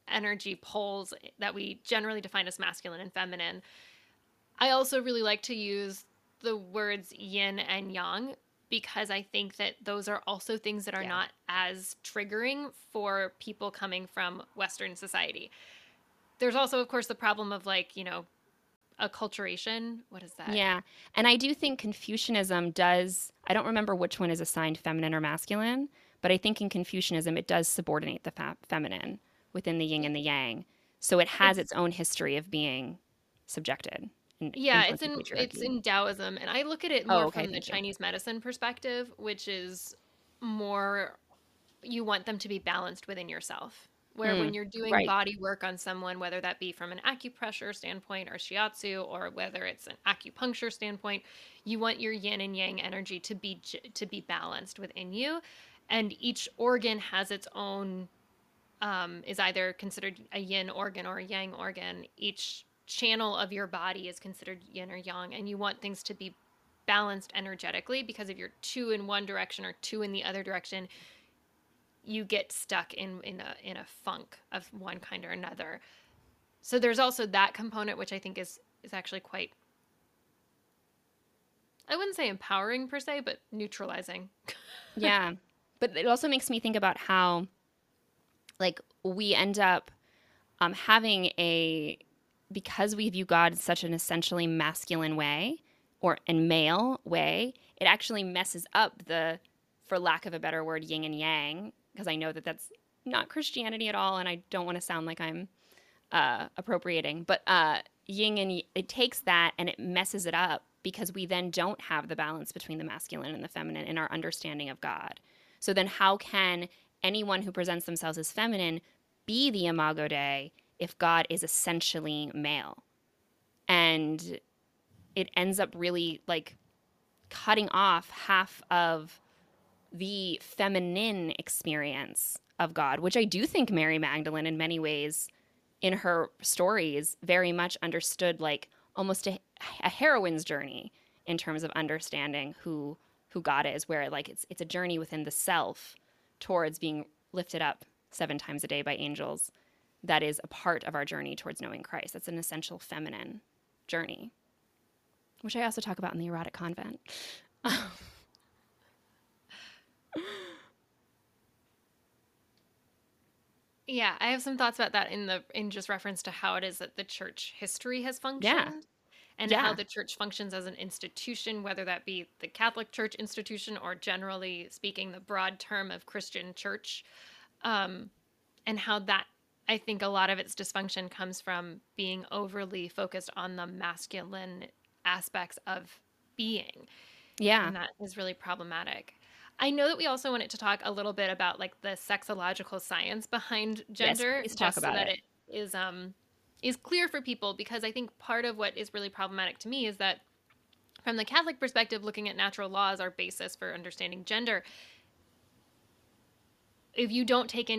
energy poles that we generally define as masculine and feminine. I also really like to use the words yin and yang because I think that those are also things that are Yeah. not as triggering for people coming from Western society. There's also, of course, the problem of like, you know, acculturation. What is that? Yeah. And I do think Confucianism does, I don't remember which one is assigned feminine or masculine, but I think in Confucianism it does subordinate the fa- feminine within the yin and the yang. So it has its own history of being subjected. In- Yeah, it's in it's in Taoism, and I look at it Oh, more okay, from the you. Chinese medicine perspective, which is more you want them to be balanced within yourself. Where Mm, when you're doing right. body work on someone, whether that be from an acupressure standpoint or shiatsu, or whether it's an acupuncture standpoint, you want your yin and yang energy to be to be balanced within you, and each organ has its own um, is either considered a yin organ or a yang organ. Each channel of your body is considered yin or yang, and you want things to be balanced energetically because if you're too in one direction or too in the other direction, you get stuck in in a in a funk of one kind or another. So there's also that component, which I think is is actually quite. I wouldn't say empowering per se, but neutralizing. yeah. But it also makes me think about how, like, we end up um, having a, because we view God in such an essentially masculine way or in male way, it actually messes up the, for lack of a better word, yin and yang, because I know that that's not Christianity at all, and I don't want to sound like I'm uh, appropriating, but uh, yin and y- it takes that and it messes it up because we then don't have the balance between the masculine and the feminine in our understanding of God. So then, how can anyone who presents themselves as feminine be the Imago Dei if God is essentially male? And it ends up really like cutting off half of the feminine experience of God, which I do think Mary Magdalene, in many ways, in her stories, very much understood like almost a, a heroine's journey in terms of understanding who who God is, where like it's it's a journey within the self towards being lifted up seven times a day by angels. That is a part of our journey towards knowing Christ. That's an essential feminine journey, which I also talk about in the erotic convent. Yeah, I have some thoughts about that in the in just reference to how it is that the church history has functioned. And how the church functions as an institution, whether that be the Catholic Church institution or generally speaking, the broad term of Christian church. Um, and how that, I think a lot of its dysfunction comes from being overly focused on the masculine aspects of being Yeah. and that is really problematic. I know that we also wanted to talk a little bit about like the sexological science behind Yes, gender, please talk just so about that it. it is um is clear for people because I think part of what is really problematic to me is that from the Catholic perspective, looking at natural law as our basis for understanding gender, if you don't take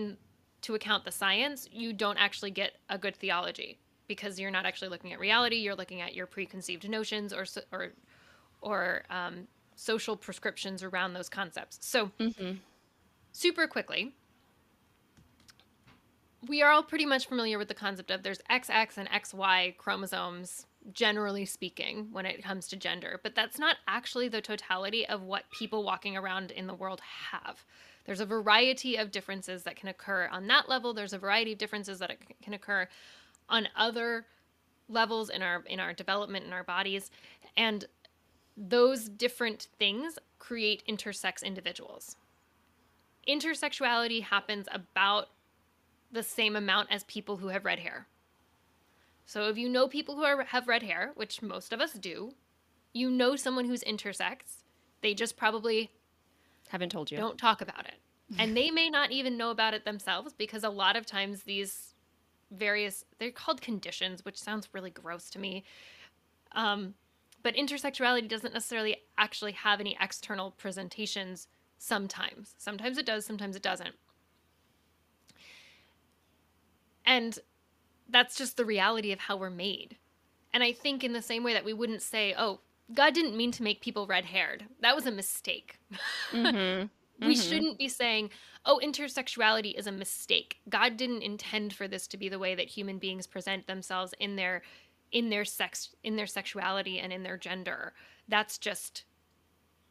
into account the science, you don't actually get a good theology because you're not actually looking at reality. You're looking at your preconceived notions or or or um, social prescriptions around those concepts. So, hmm super quickly, we are all pretty much familiar with the concept of there's XX and XY chromosomes generally speaking, when it comes to gender. But that's not actually the totality of what people walking around in the world have. There's a variety of differences that can occur on that level. There's a variety of differences that can occur on other levels in our in our development in our bodies. And those different things create intersex individuals. Intersexuality happens about the same amount as people who have red hair. So if you know people who are, have red hair which most of us do you know someone who's intersex they just probably haven't told you. Don't talk about it. And they may not even know about it themselves because a lot of times these various they're called conditions which sounds really gross to me. Um, but intersexuality doesn't necessarily actually have any external presentations sometimes. Sometimes it does sometimes it doesn't. And that's just the reality of how we're made. And i think in the same way that we wouldn't say oh god didn't mean to make people red haired that was a mistake mm-hmm. we mm-hmm. shouldn't be saying oh, intersexuality is a mistake. God didn't intend for this to be the way that human beings present themselves in their in their sex in their sexuality and in their gender. That's just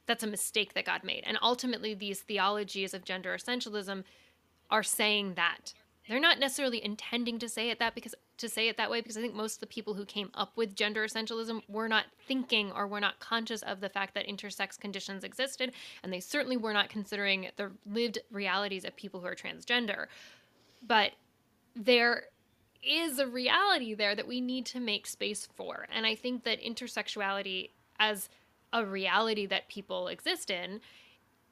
that's a mistake that God made. And ultimately these theologies of gender essentialism are saying that. They're not necessarily intending to say it that because to say it that way because I think most of the people who came up with gender essentialism were not thinking or were not conscious of the fact that intersex conditions existed, and they certainly were not considering the lived realities of people who are transgender. But there is a reality there that we need to make space for. And I think that intersexuality as a reality that people exist in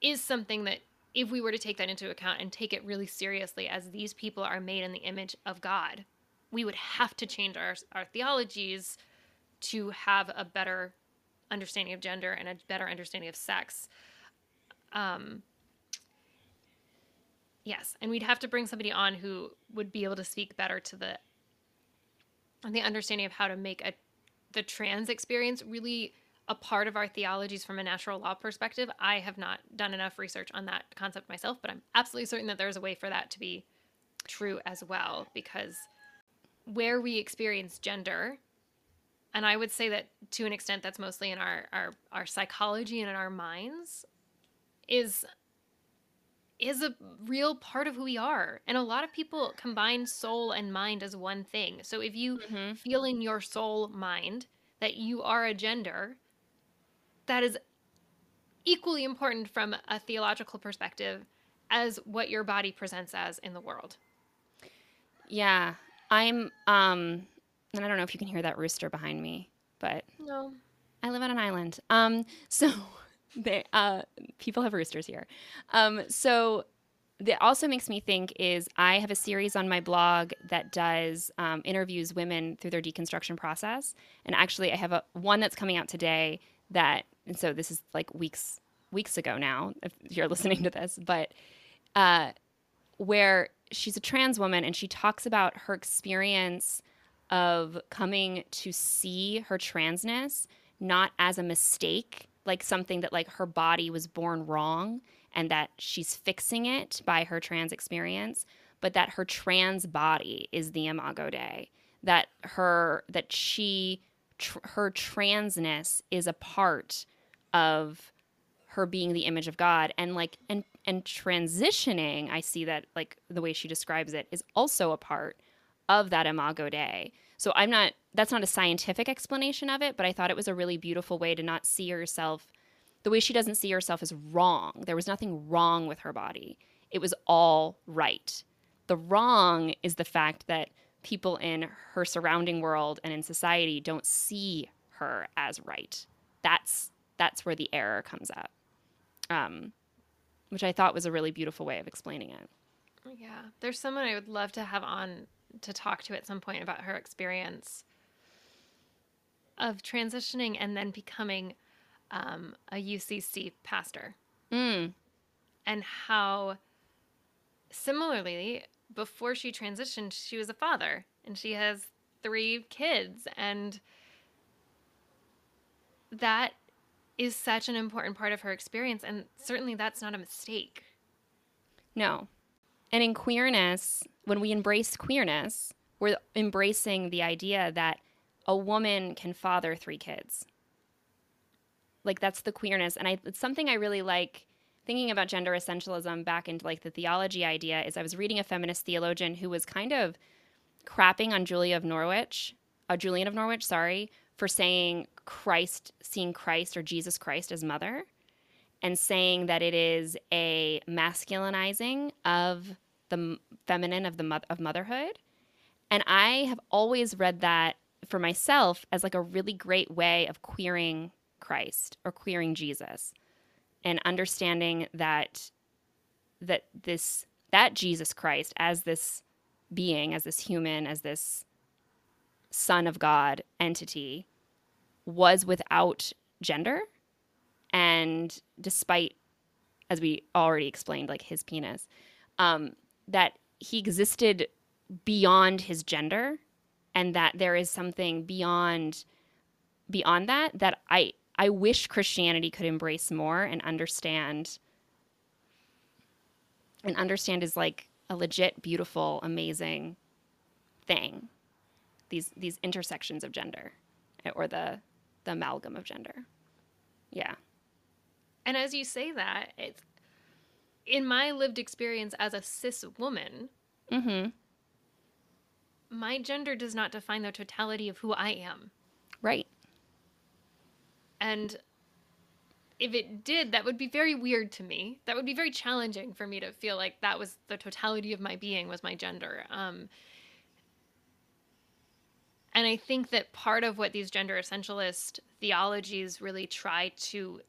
is something that if we were to take that into account and take it really seriously as these people are made in the image of God, we would have to change our, our theologies to have a better understanding of gender and a better understanding of sex. Um, yes, and we'd have to bring somebody on who would be able to speak better to the the understanding of how to make a the trans experience really a part of our theologies from a natural law perspective. I have not done enough research on that concept myself, but I'm absolutely certain that there's a way for that to be true as well because where we experience gender and i would say that to an extent that's mostly in our our, our psychology and in our minds is is a real part of who we are and a lot of people combine soul and mind as one thing so if you mm-hmm. feel in your soul mind that you are a gender that is equally important from a theological perspective as what your body presents as in the world yeah I'm um and I don't know if you can hear that rooster behind me, but no. I live on an island. Um so they uh people have roosters here. Um so that also makes me think is I have a series on my blog that does um, interviews women through their deconstruction process, and actually I have a one that's coming out today that, and so this is like weeks weeks ago now if you're listening to this, but uh, where she's a trans woman and she talks about her experience of coming to see her transness not as a mistake like something that like her body was born wrong and that she's fixing it by her trans experience but that her trans body is the imago dei that her that she tr- her transness is a part of her being the image of god. And like and and transitioning i see that like the way she describes it is also a part of that imago dei. So i'm not that's not a scientific explanation of it but i thought it was a really beautiful way to not see herself the way she doesn't see herself is wrong. There was nothing wrong with her body. It was all right. The wrong is the fact that people in her surrounding world and in society don't see her as right. That's that's where the error comes up um, which I thought was a really beautiful way of explaining it. Yeah, there's someone I would love to have on to talk to at some point about her experience of transitioning and then becoming um, a UCC pastor. Mm. And how, similarly, before she transitioned, she was a father and she has three kids. And that is such an important part of her experience. And certainly that's not a mistake. No. And in queerness, when we embrace queerness, we're embracing the idea that a woman can father three kids. Like that's the queerness, and I, it's something I really like thinking about gender essentialism back into like the theology idea. Is I was reading a feminist theologian who was kind of crapping on Julia of Norwich, uh, Julian of Norwich, sorry, for saying Christ, seeing Christ or Jesus Christ as mother, and saying that it is a masculinizing of the feminine of the mo- of motherhood. And I have always read that for myself as like a really great way of queering Christ or queering Jesus and understanding that that this that Jesus Christ as this being, as this human, as this son of God entity was without gender. And despite as we already explained like his penis um, that he existed beyond his gender and that there is something beyond beyond that that I I wish Christianity could embrace more and understand and understand is like a legit beautiful amazing thing these these intersections of gender or the the amalgam of gender yeah and as you say that it's in my lived experience as a cis woman mm-hmm. my gender does not define the totality of who i am right and if it did, that would be very weird to me. That would be very challenging for me to feel like that was the totality of my being was my gender. Um, and I think that part of what these gender essentialist theologies really try to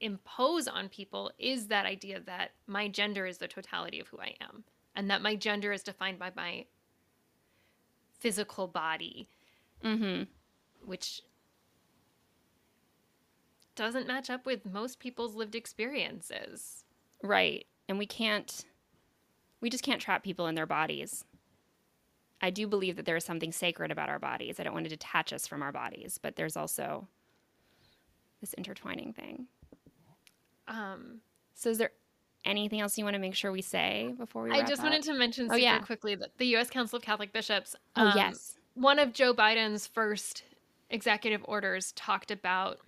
impose on people is that idea that my gender is the totality of who I am, and that my gender is defined by my physical body, mm-hmm. which doesn't match up with most people's lived experiences. Right. And we can't, we just can't trap people in their bodies. I do believe that there is something sacred about our bodies. I don't want to detach us from our bodies, but there's also this intertwining thing. Um, so, is there anything else you want to make sure we say before we? I just up? wanted to mention super oh, yeah. quickly that the U.S. Council of Catholic Bishops. Um, oh yes. One of Joe Biden's first executive orders talked about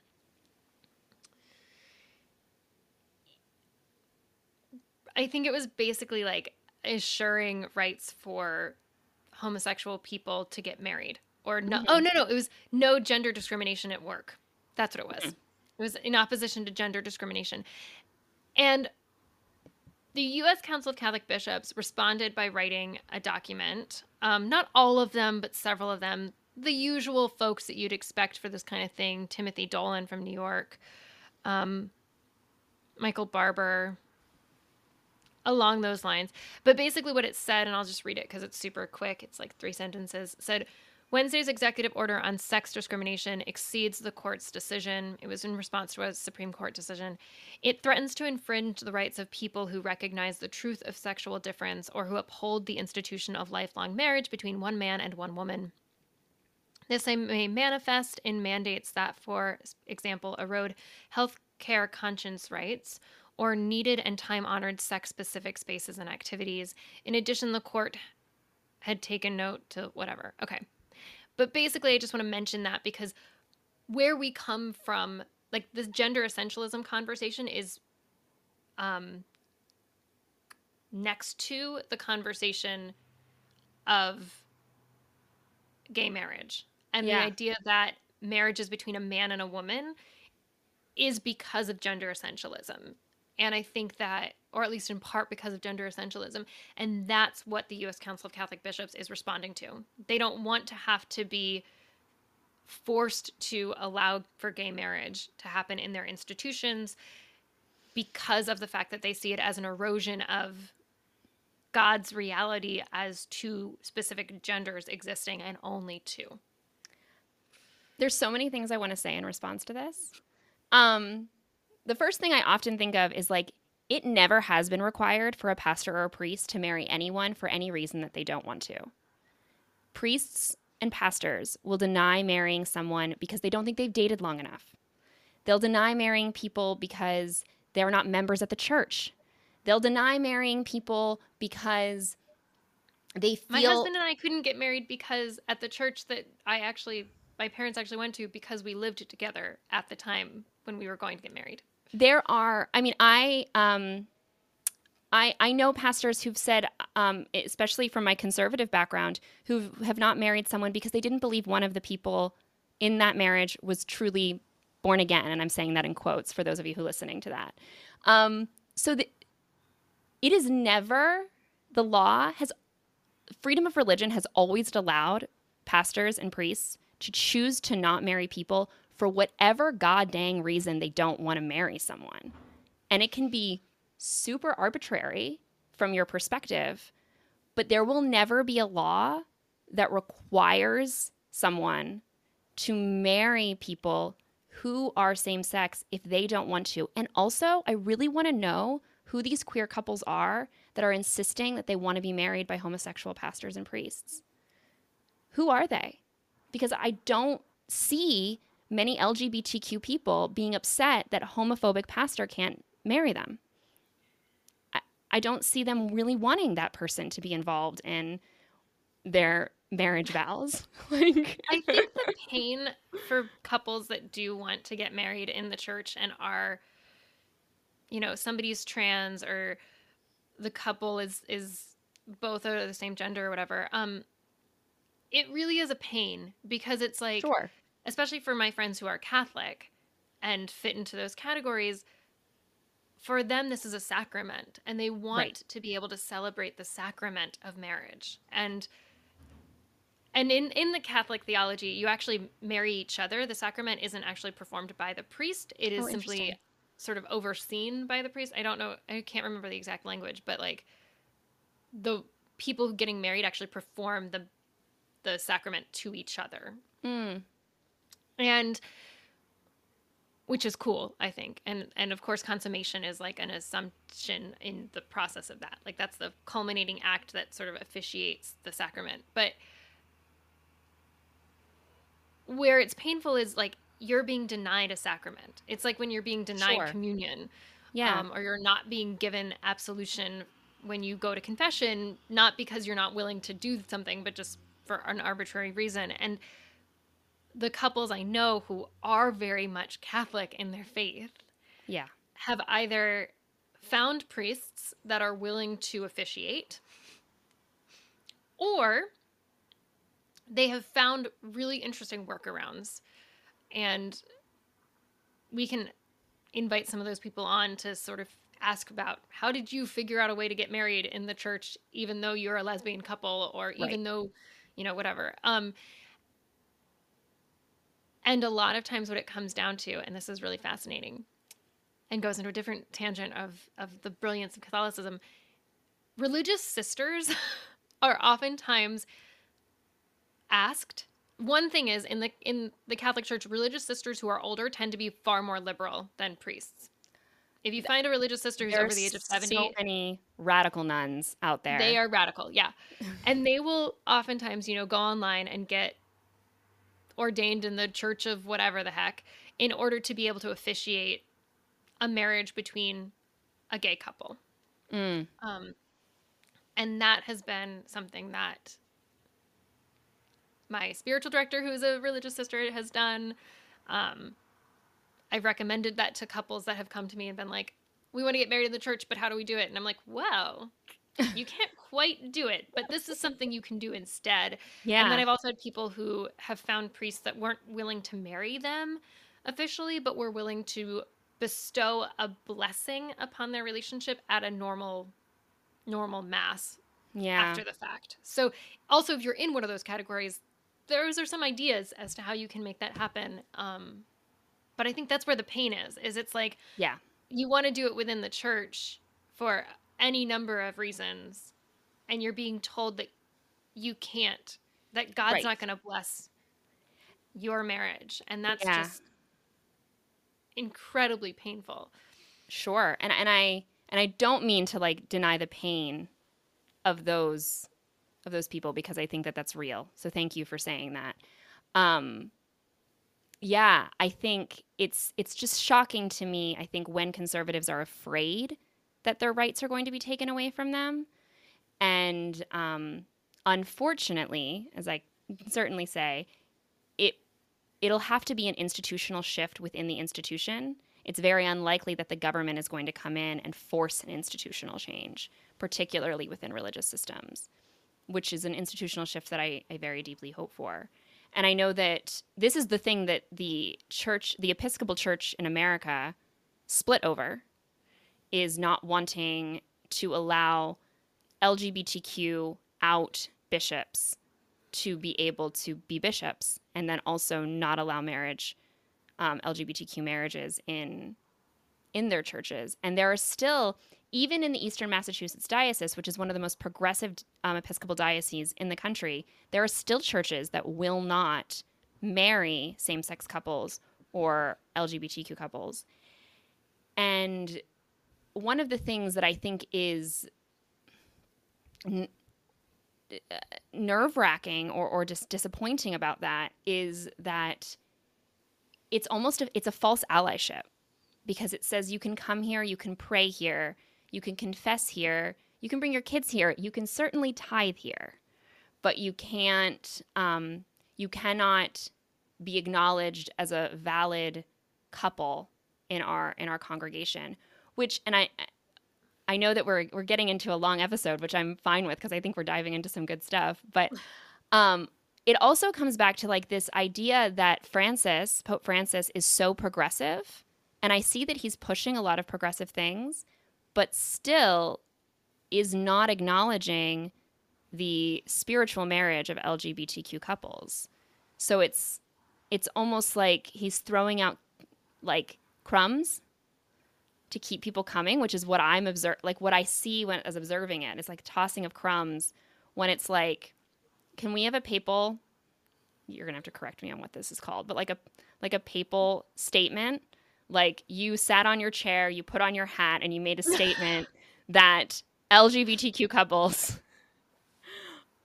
I think it was basically like assuring rights for homosexual people to get married or no mm-hmm. oh no no it was no gender discrimination at work that's what it was mm-hmm. it was in opposition to gender discrimination and the U.S. Council of Catholic Bishops responded by writing a document. Um, not all of them, but several of them. The usual folks that you'd expect for this kind of thing: Timothy Dolan from New York, um, Michael Barber, along those lines. But basically, what it said, and I'll just read it because it's super quick, it's like three sentences, said, Wednesday's executive order on sex discrimination exceeds the court's decision. It was in response to a Supreme Court decision. It threatens to infringe the rights of people who recognize the truth of sexual difference or who uphold the institution of lifelong marriage between one man and one woman. This may manifest in mandates that, for example, erode health care conscience rights or needed and time honored sex specific spaces and activities. In addition, the court had taken note to whatever. Okay. But basically, I just want to mention that because where we come from, like this gender essentialism conversation is um, next to the conversation of gay marriage and yeah. the idea that marriage is between a man and a woman is because of gender essentialism and I think that, or at least in part because of gender essentialism, and that's what the U.S. Council of Catholic Bishops is responding to. They don't want to have to be forced to allow for gay marriage to happen in their institutions because of the fact that they see it as an erosion of God's reality as two specific genders existing and only two. There's so many things I want to say in response to this. Um, the first thing I often think of is like, it never has been required for a pastor or a priest to marry anyone for any reason that they don't want to. Priests and pastors will deny marrying someone because they don't think they've dated long enough. They'll deny marrying people because they're not members at the church. They'll deny marrying people because they feel. My husband and I couldn't get married because at the church that I actually my parents actually went to because we lived together at the time when we were going to get married. There are, I mean, I, um, I, I know pastors who've said, um, especially from my conservative background, who have not married someone because they didn't believe one of the people in that marriage was truly born again. And I'm saying that in quotes for those of you who are listening to that. Um, so the, it is never, the law has, freedom of religion has always allowed pastors and priests to choose to not marry people for whatever god dang reason they don't want to marry someone. And it can be super arbitrary from your perspective, but there will never be a law that requires someone to marry people who are same sex if they don't want to. And also, I really want to know who these queer couples are that are insisting that they want to be married by homosexual pastors and priests. Who are they? Because I don't see many LGBTQ people being upset that a homophobic pastor can't marry them. I, I don't see them really wanting that person to be involved in their marriage vows. like I think the pain for couples that do want to get married in the church and are you know, somebody's trans or the couple is is both are the same gender or whatever. Um it really is a pain because it's like sure. Especially for my friends who are Catholic and fit into those categories for them this is a sacrament and they want Right. to be able to celebrate the sacrament of marriage. And and in in the catholic theology you actually marry each other. The sacrament isn't actually performed by the priest. It is Oh, simply sort of overseen by the priest. I don't know i can't remember the exact language but like the people getting married actually perform the the sacrament to each other. Mm, and which is cool i think and and of course consummation is like an assumption in the process of that like that's the culminating act that sort of officiates the sacrament but where it's painful is like you're being denied a sacrament it's like when you're being denied Sure. communion yeah. um, or you're not being given absolution when you go to confession, not because you're not willing to do something, but just for an arbitrary reason. And the couples I know who are very much Catholic in their faith yeah. have either found priests that are willing to officiate or they have found really interesting workarounds and we can invite some of those people on to sort of ask about how did you figure out a way to get married in the church even though you're a lesbian couple or even Right. though you know whatever um and a lot of times what it comes down to and this is really fascinating and goes into a different tangent of of the brilliance of Catholicism. Religious sisters are oftentimes asked. One thing is in the in the Catholic Church, religious sisters who are older tend to be far more liberal than priests. If you find a religious sister who's over the age of There's 70, so many radical nuns out there. they are radical, yeah. and they will oftentimes, you know, go online and get ordained in the church of whatever the heck in order to be able to officiate a marriage between a gay couple. Mm, Um, and that has been something that my spiritual director, who's a religious sister, has done. Um, I've recommended that to couples that have come to me and been like, we want to get married in the church, but how do we do it? And I'm like, well, you can't quite do it, but this is something you can do instead. yeah. And then I've also had people who have found priests that weren't willing to marry them officially, but were willing to bestow a blessing upon their relationship at a normal normal mass yeah. after the fact. So also if you're in one of those categories, those are some ideas as to how you can make that happen. Um, but I think that's where the pain is. Is it's like yeah. you want to do it within the church for any number of reasons and you're being told that you can't that god's Right. not going to bless your marriage and that's Yeah. just incredibly painful Sure. And and I and I don't mean to like deny the pain of those of those people because I think that that's real. So thank you for saying that. Um yeah, I think it's it's just shocking to me I think when conservatives are afraid that their rights are going to be taken away from them and um unfortunately, as I certainly say, it it'll have to be an institutional shift within the institution. It's very unlikely that the government is going to come in and force an institutional change, particularly within religious systems, which is an institutional shift that I, I very deeply hope for. And I know that this is the thing that the church, the Episcopal Church in America, split over is not wanting to allow LGBTQ out bishops to be able to be bishops and then also not allow marriage um, lgbtq marriages in in their churches. And there are still even in the eastern massachusetts diocese which is one of the most progressive um, episcopal dioceses in the country there are still churches that will not marry same-sex couples or lgbtq couples. And one of the things that i think is nerve wracking or, or just disappointing about that is that it's almost a, it's a false allyship because it says you can come here, you can pray here, you can confess here, you can bring your kids here, you can certainly tithe here, but you can't, um, you cannot be acknowledged as a valid couple in our in our congregation. Which, and I I know that we're we're getting into a long episode, which I'm fine with because I think we're diving into some good stuff. But um, it also comes back to like this idea that Francis, Pope Francis, is so progressive, and I see that he's pushing a lot of progressive things, but still is not acknowledging the spiritual marriage of LGBTQ couples. So it's it's almost like he's throwing out like crumbs to keep people coming, which is what I'm observe like what I see when as observing it. It's like tossing of crumbs when it's like, can we have a papal? You're gonna have to correct me on what this is called, but like a like a papal statement. Like you sat on your chair, you put on your hat, and you made a statement that LGBTQ couples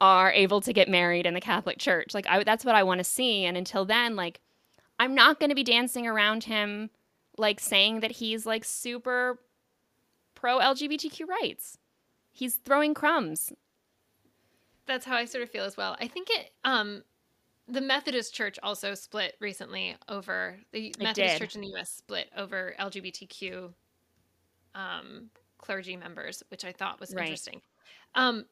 are able to get married in the Catholic Church. Like I, that's what I want to see. And until then, like I'm not going to be dancing around him like saying that he's like super pro LGBTQ rights. He's throwing crumbs. That's how I sort of feel as well. I think it um the Methodist Church also split recently over the it Methodist did. Church in the US split over LGBTQ um clergy members, which I thought was right. interesting. Um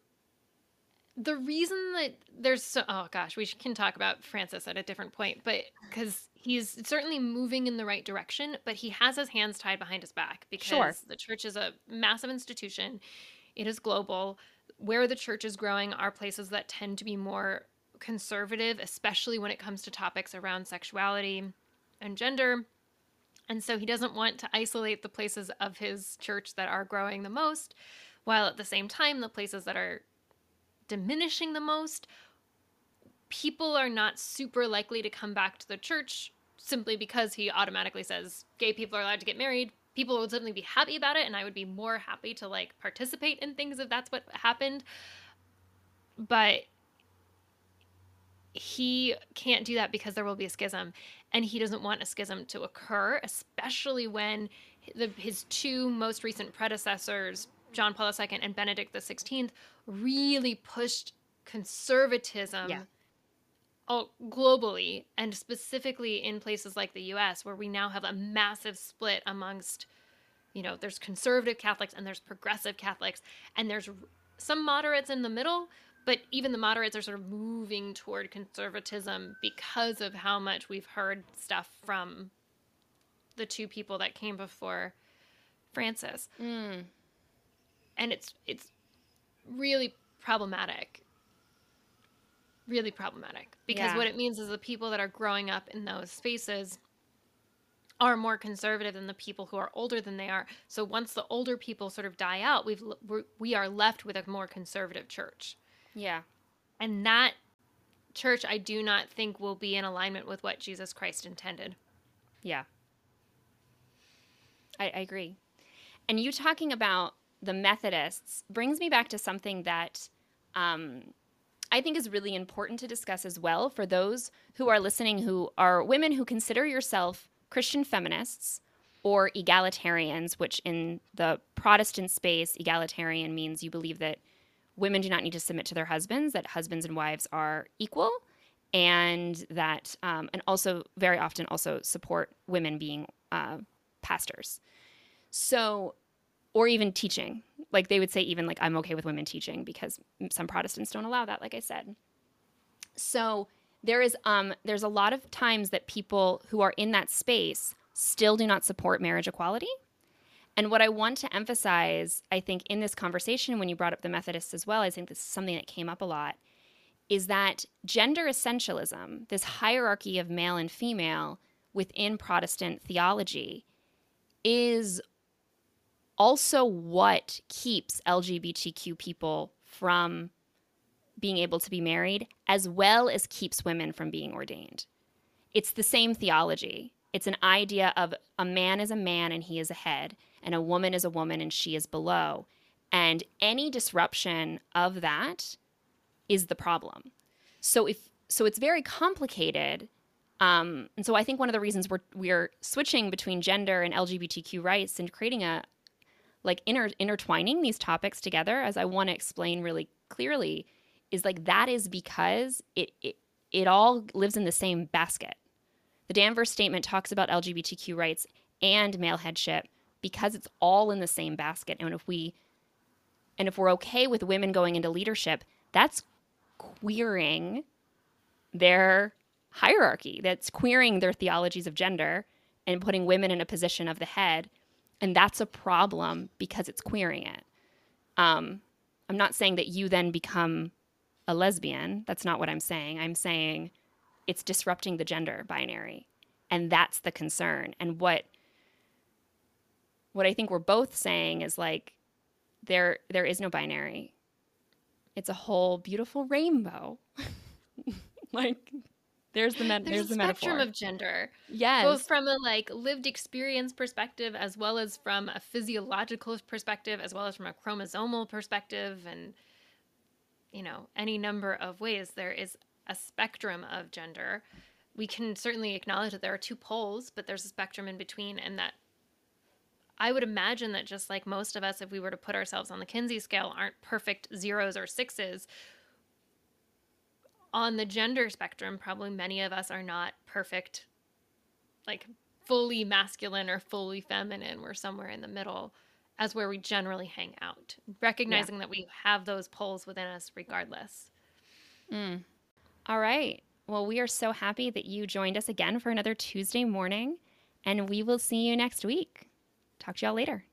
the reason that there's so oh gosh, we can talk about Francis at a different point, but because he's certainly moving in the right direction, but he has his hands tied behind his back because sure. the church is a massive institution. It is global. Where the church is growing are places that tend to be more conservative, especially when it comes to topics around sexuality and gender. And so he doesn't want to isolate the places of his church that are growing the most, while at the same time, the places that are diminishing the most people are not super likely to come back to the church simply because he automatically says gay people are allowed to get married. People would certainly be happy about it and i would be more happy to like participate in things if that's what happened. But he can't do that because there will be a schism and he doesn't want a schism to occur especially when the, his two most recent predecessors john paul ii and benedict xvi really pushed conservatism yeah all globally and specifically in places like the US where we now have a massive split amongst you know there's conservative Catholics and there's progressive Catholics and there's some moderates in the middle but even the moderates are sort of moving toward conservatism because of how much we've heard stuff from the two people that came before Francis. Mm. And it's it's really problematic really problematic because yeah. what it means is the people that are growing up in those spaces are more conservative than the people who are older than they are. So once the older people sort of die out, we've we're, we are left with a more conservative church. Yeah. And that church I do not think will be in alignment with what Jesus Christ intended. Yeah. I, I agree. And you talking about the Methodists brings me back to something that um, I think is really important to discuss as well for those who are listening who are women who consider yourself Christian feminists or egalitarians, which in the Protestant space, egalitarian means you believe that women do not need to submit to their husbands, that husbands and wives are equal. and that um, and also very often also support women being uh, pastors so or even teaching. Like they would say even like i'm okay with women teaching because some protestants don't allow that like i said. So there is um there's a lot of times that people who are in that space still do not support marriage equality. And what I want to emphasize, I think, in this conversation, when you brought up the Methodists as well, I think this is something that came up a lot, is that gender essentialism, this hierarchy of male and female within Protestant theology, is also what keeps LGBTQ people from being able to be married, as well as keeps women from being ordained. It's the same theology. It's an idea of a man is a man and he is a head and a woman is a woman and she is below. And any disruption of that is the problem. So if so it's very complicated. Um, and so I think one of the reasons we're we're switching between gender and LGBTQ rights and creating a like inter, intertwining these topics together, as I want to explain really clearly, is like that is because it, it it all lives in the same basket. The Danvers Statement talks about LGBTQ rights and male headship because it's all in the same basket. And if we and if we're okay with women going into leadership, that's queering their hierarchy. That's queering their theologies of gender and putting women in a position of the head. And that's a problem because it's queering it. Um, I'm not saying that you then become a lesbian. That's not what I'm saying. I'm saying it's disrupting the gender binary. And that's the concern. And what what I think we're both saying is like there there is no binary. It's a whole beautiful rainbow. like there's the there's, there's a the spectrum metaphor. of gender, yes. both from a like lived experience perspective, as well as from a physiological perspective, as well as from a chromosomal perspective, and you know any number of ways. There is a spectrum of gender. We can certainly acknowledge that there are two poles, but there's a spectrum in between, and that I would imagine that just like most of us, if we were to put ourselves on the Kinsey scale, aren't perfect zeros or sixes. On the gender spectrum, probably many of us are not perfect, like fully masculine or fully feminine. We're somewhere in the middle as where we generally hang out, recognizing that we have those poles within us regardless. Mm. All right. Well, we are so happy that you joined us again for another Tuesday morning, and we will see you next week. Talk to y'all later.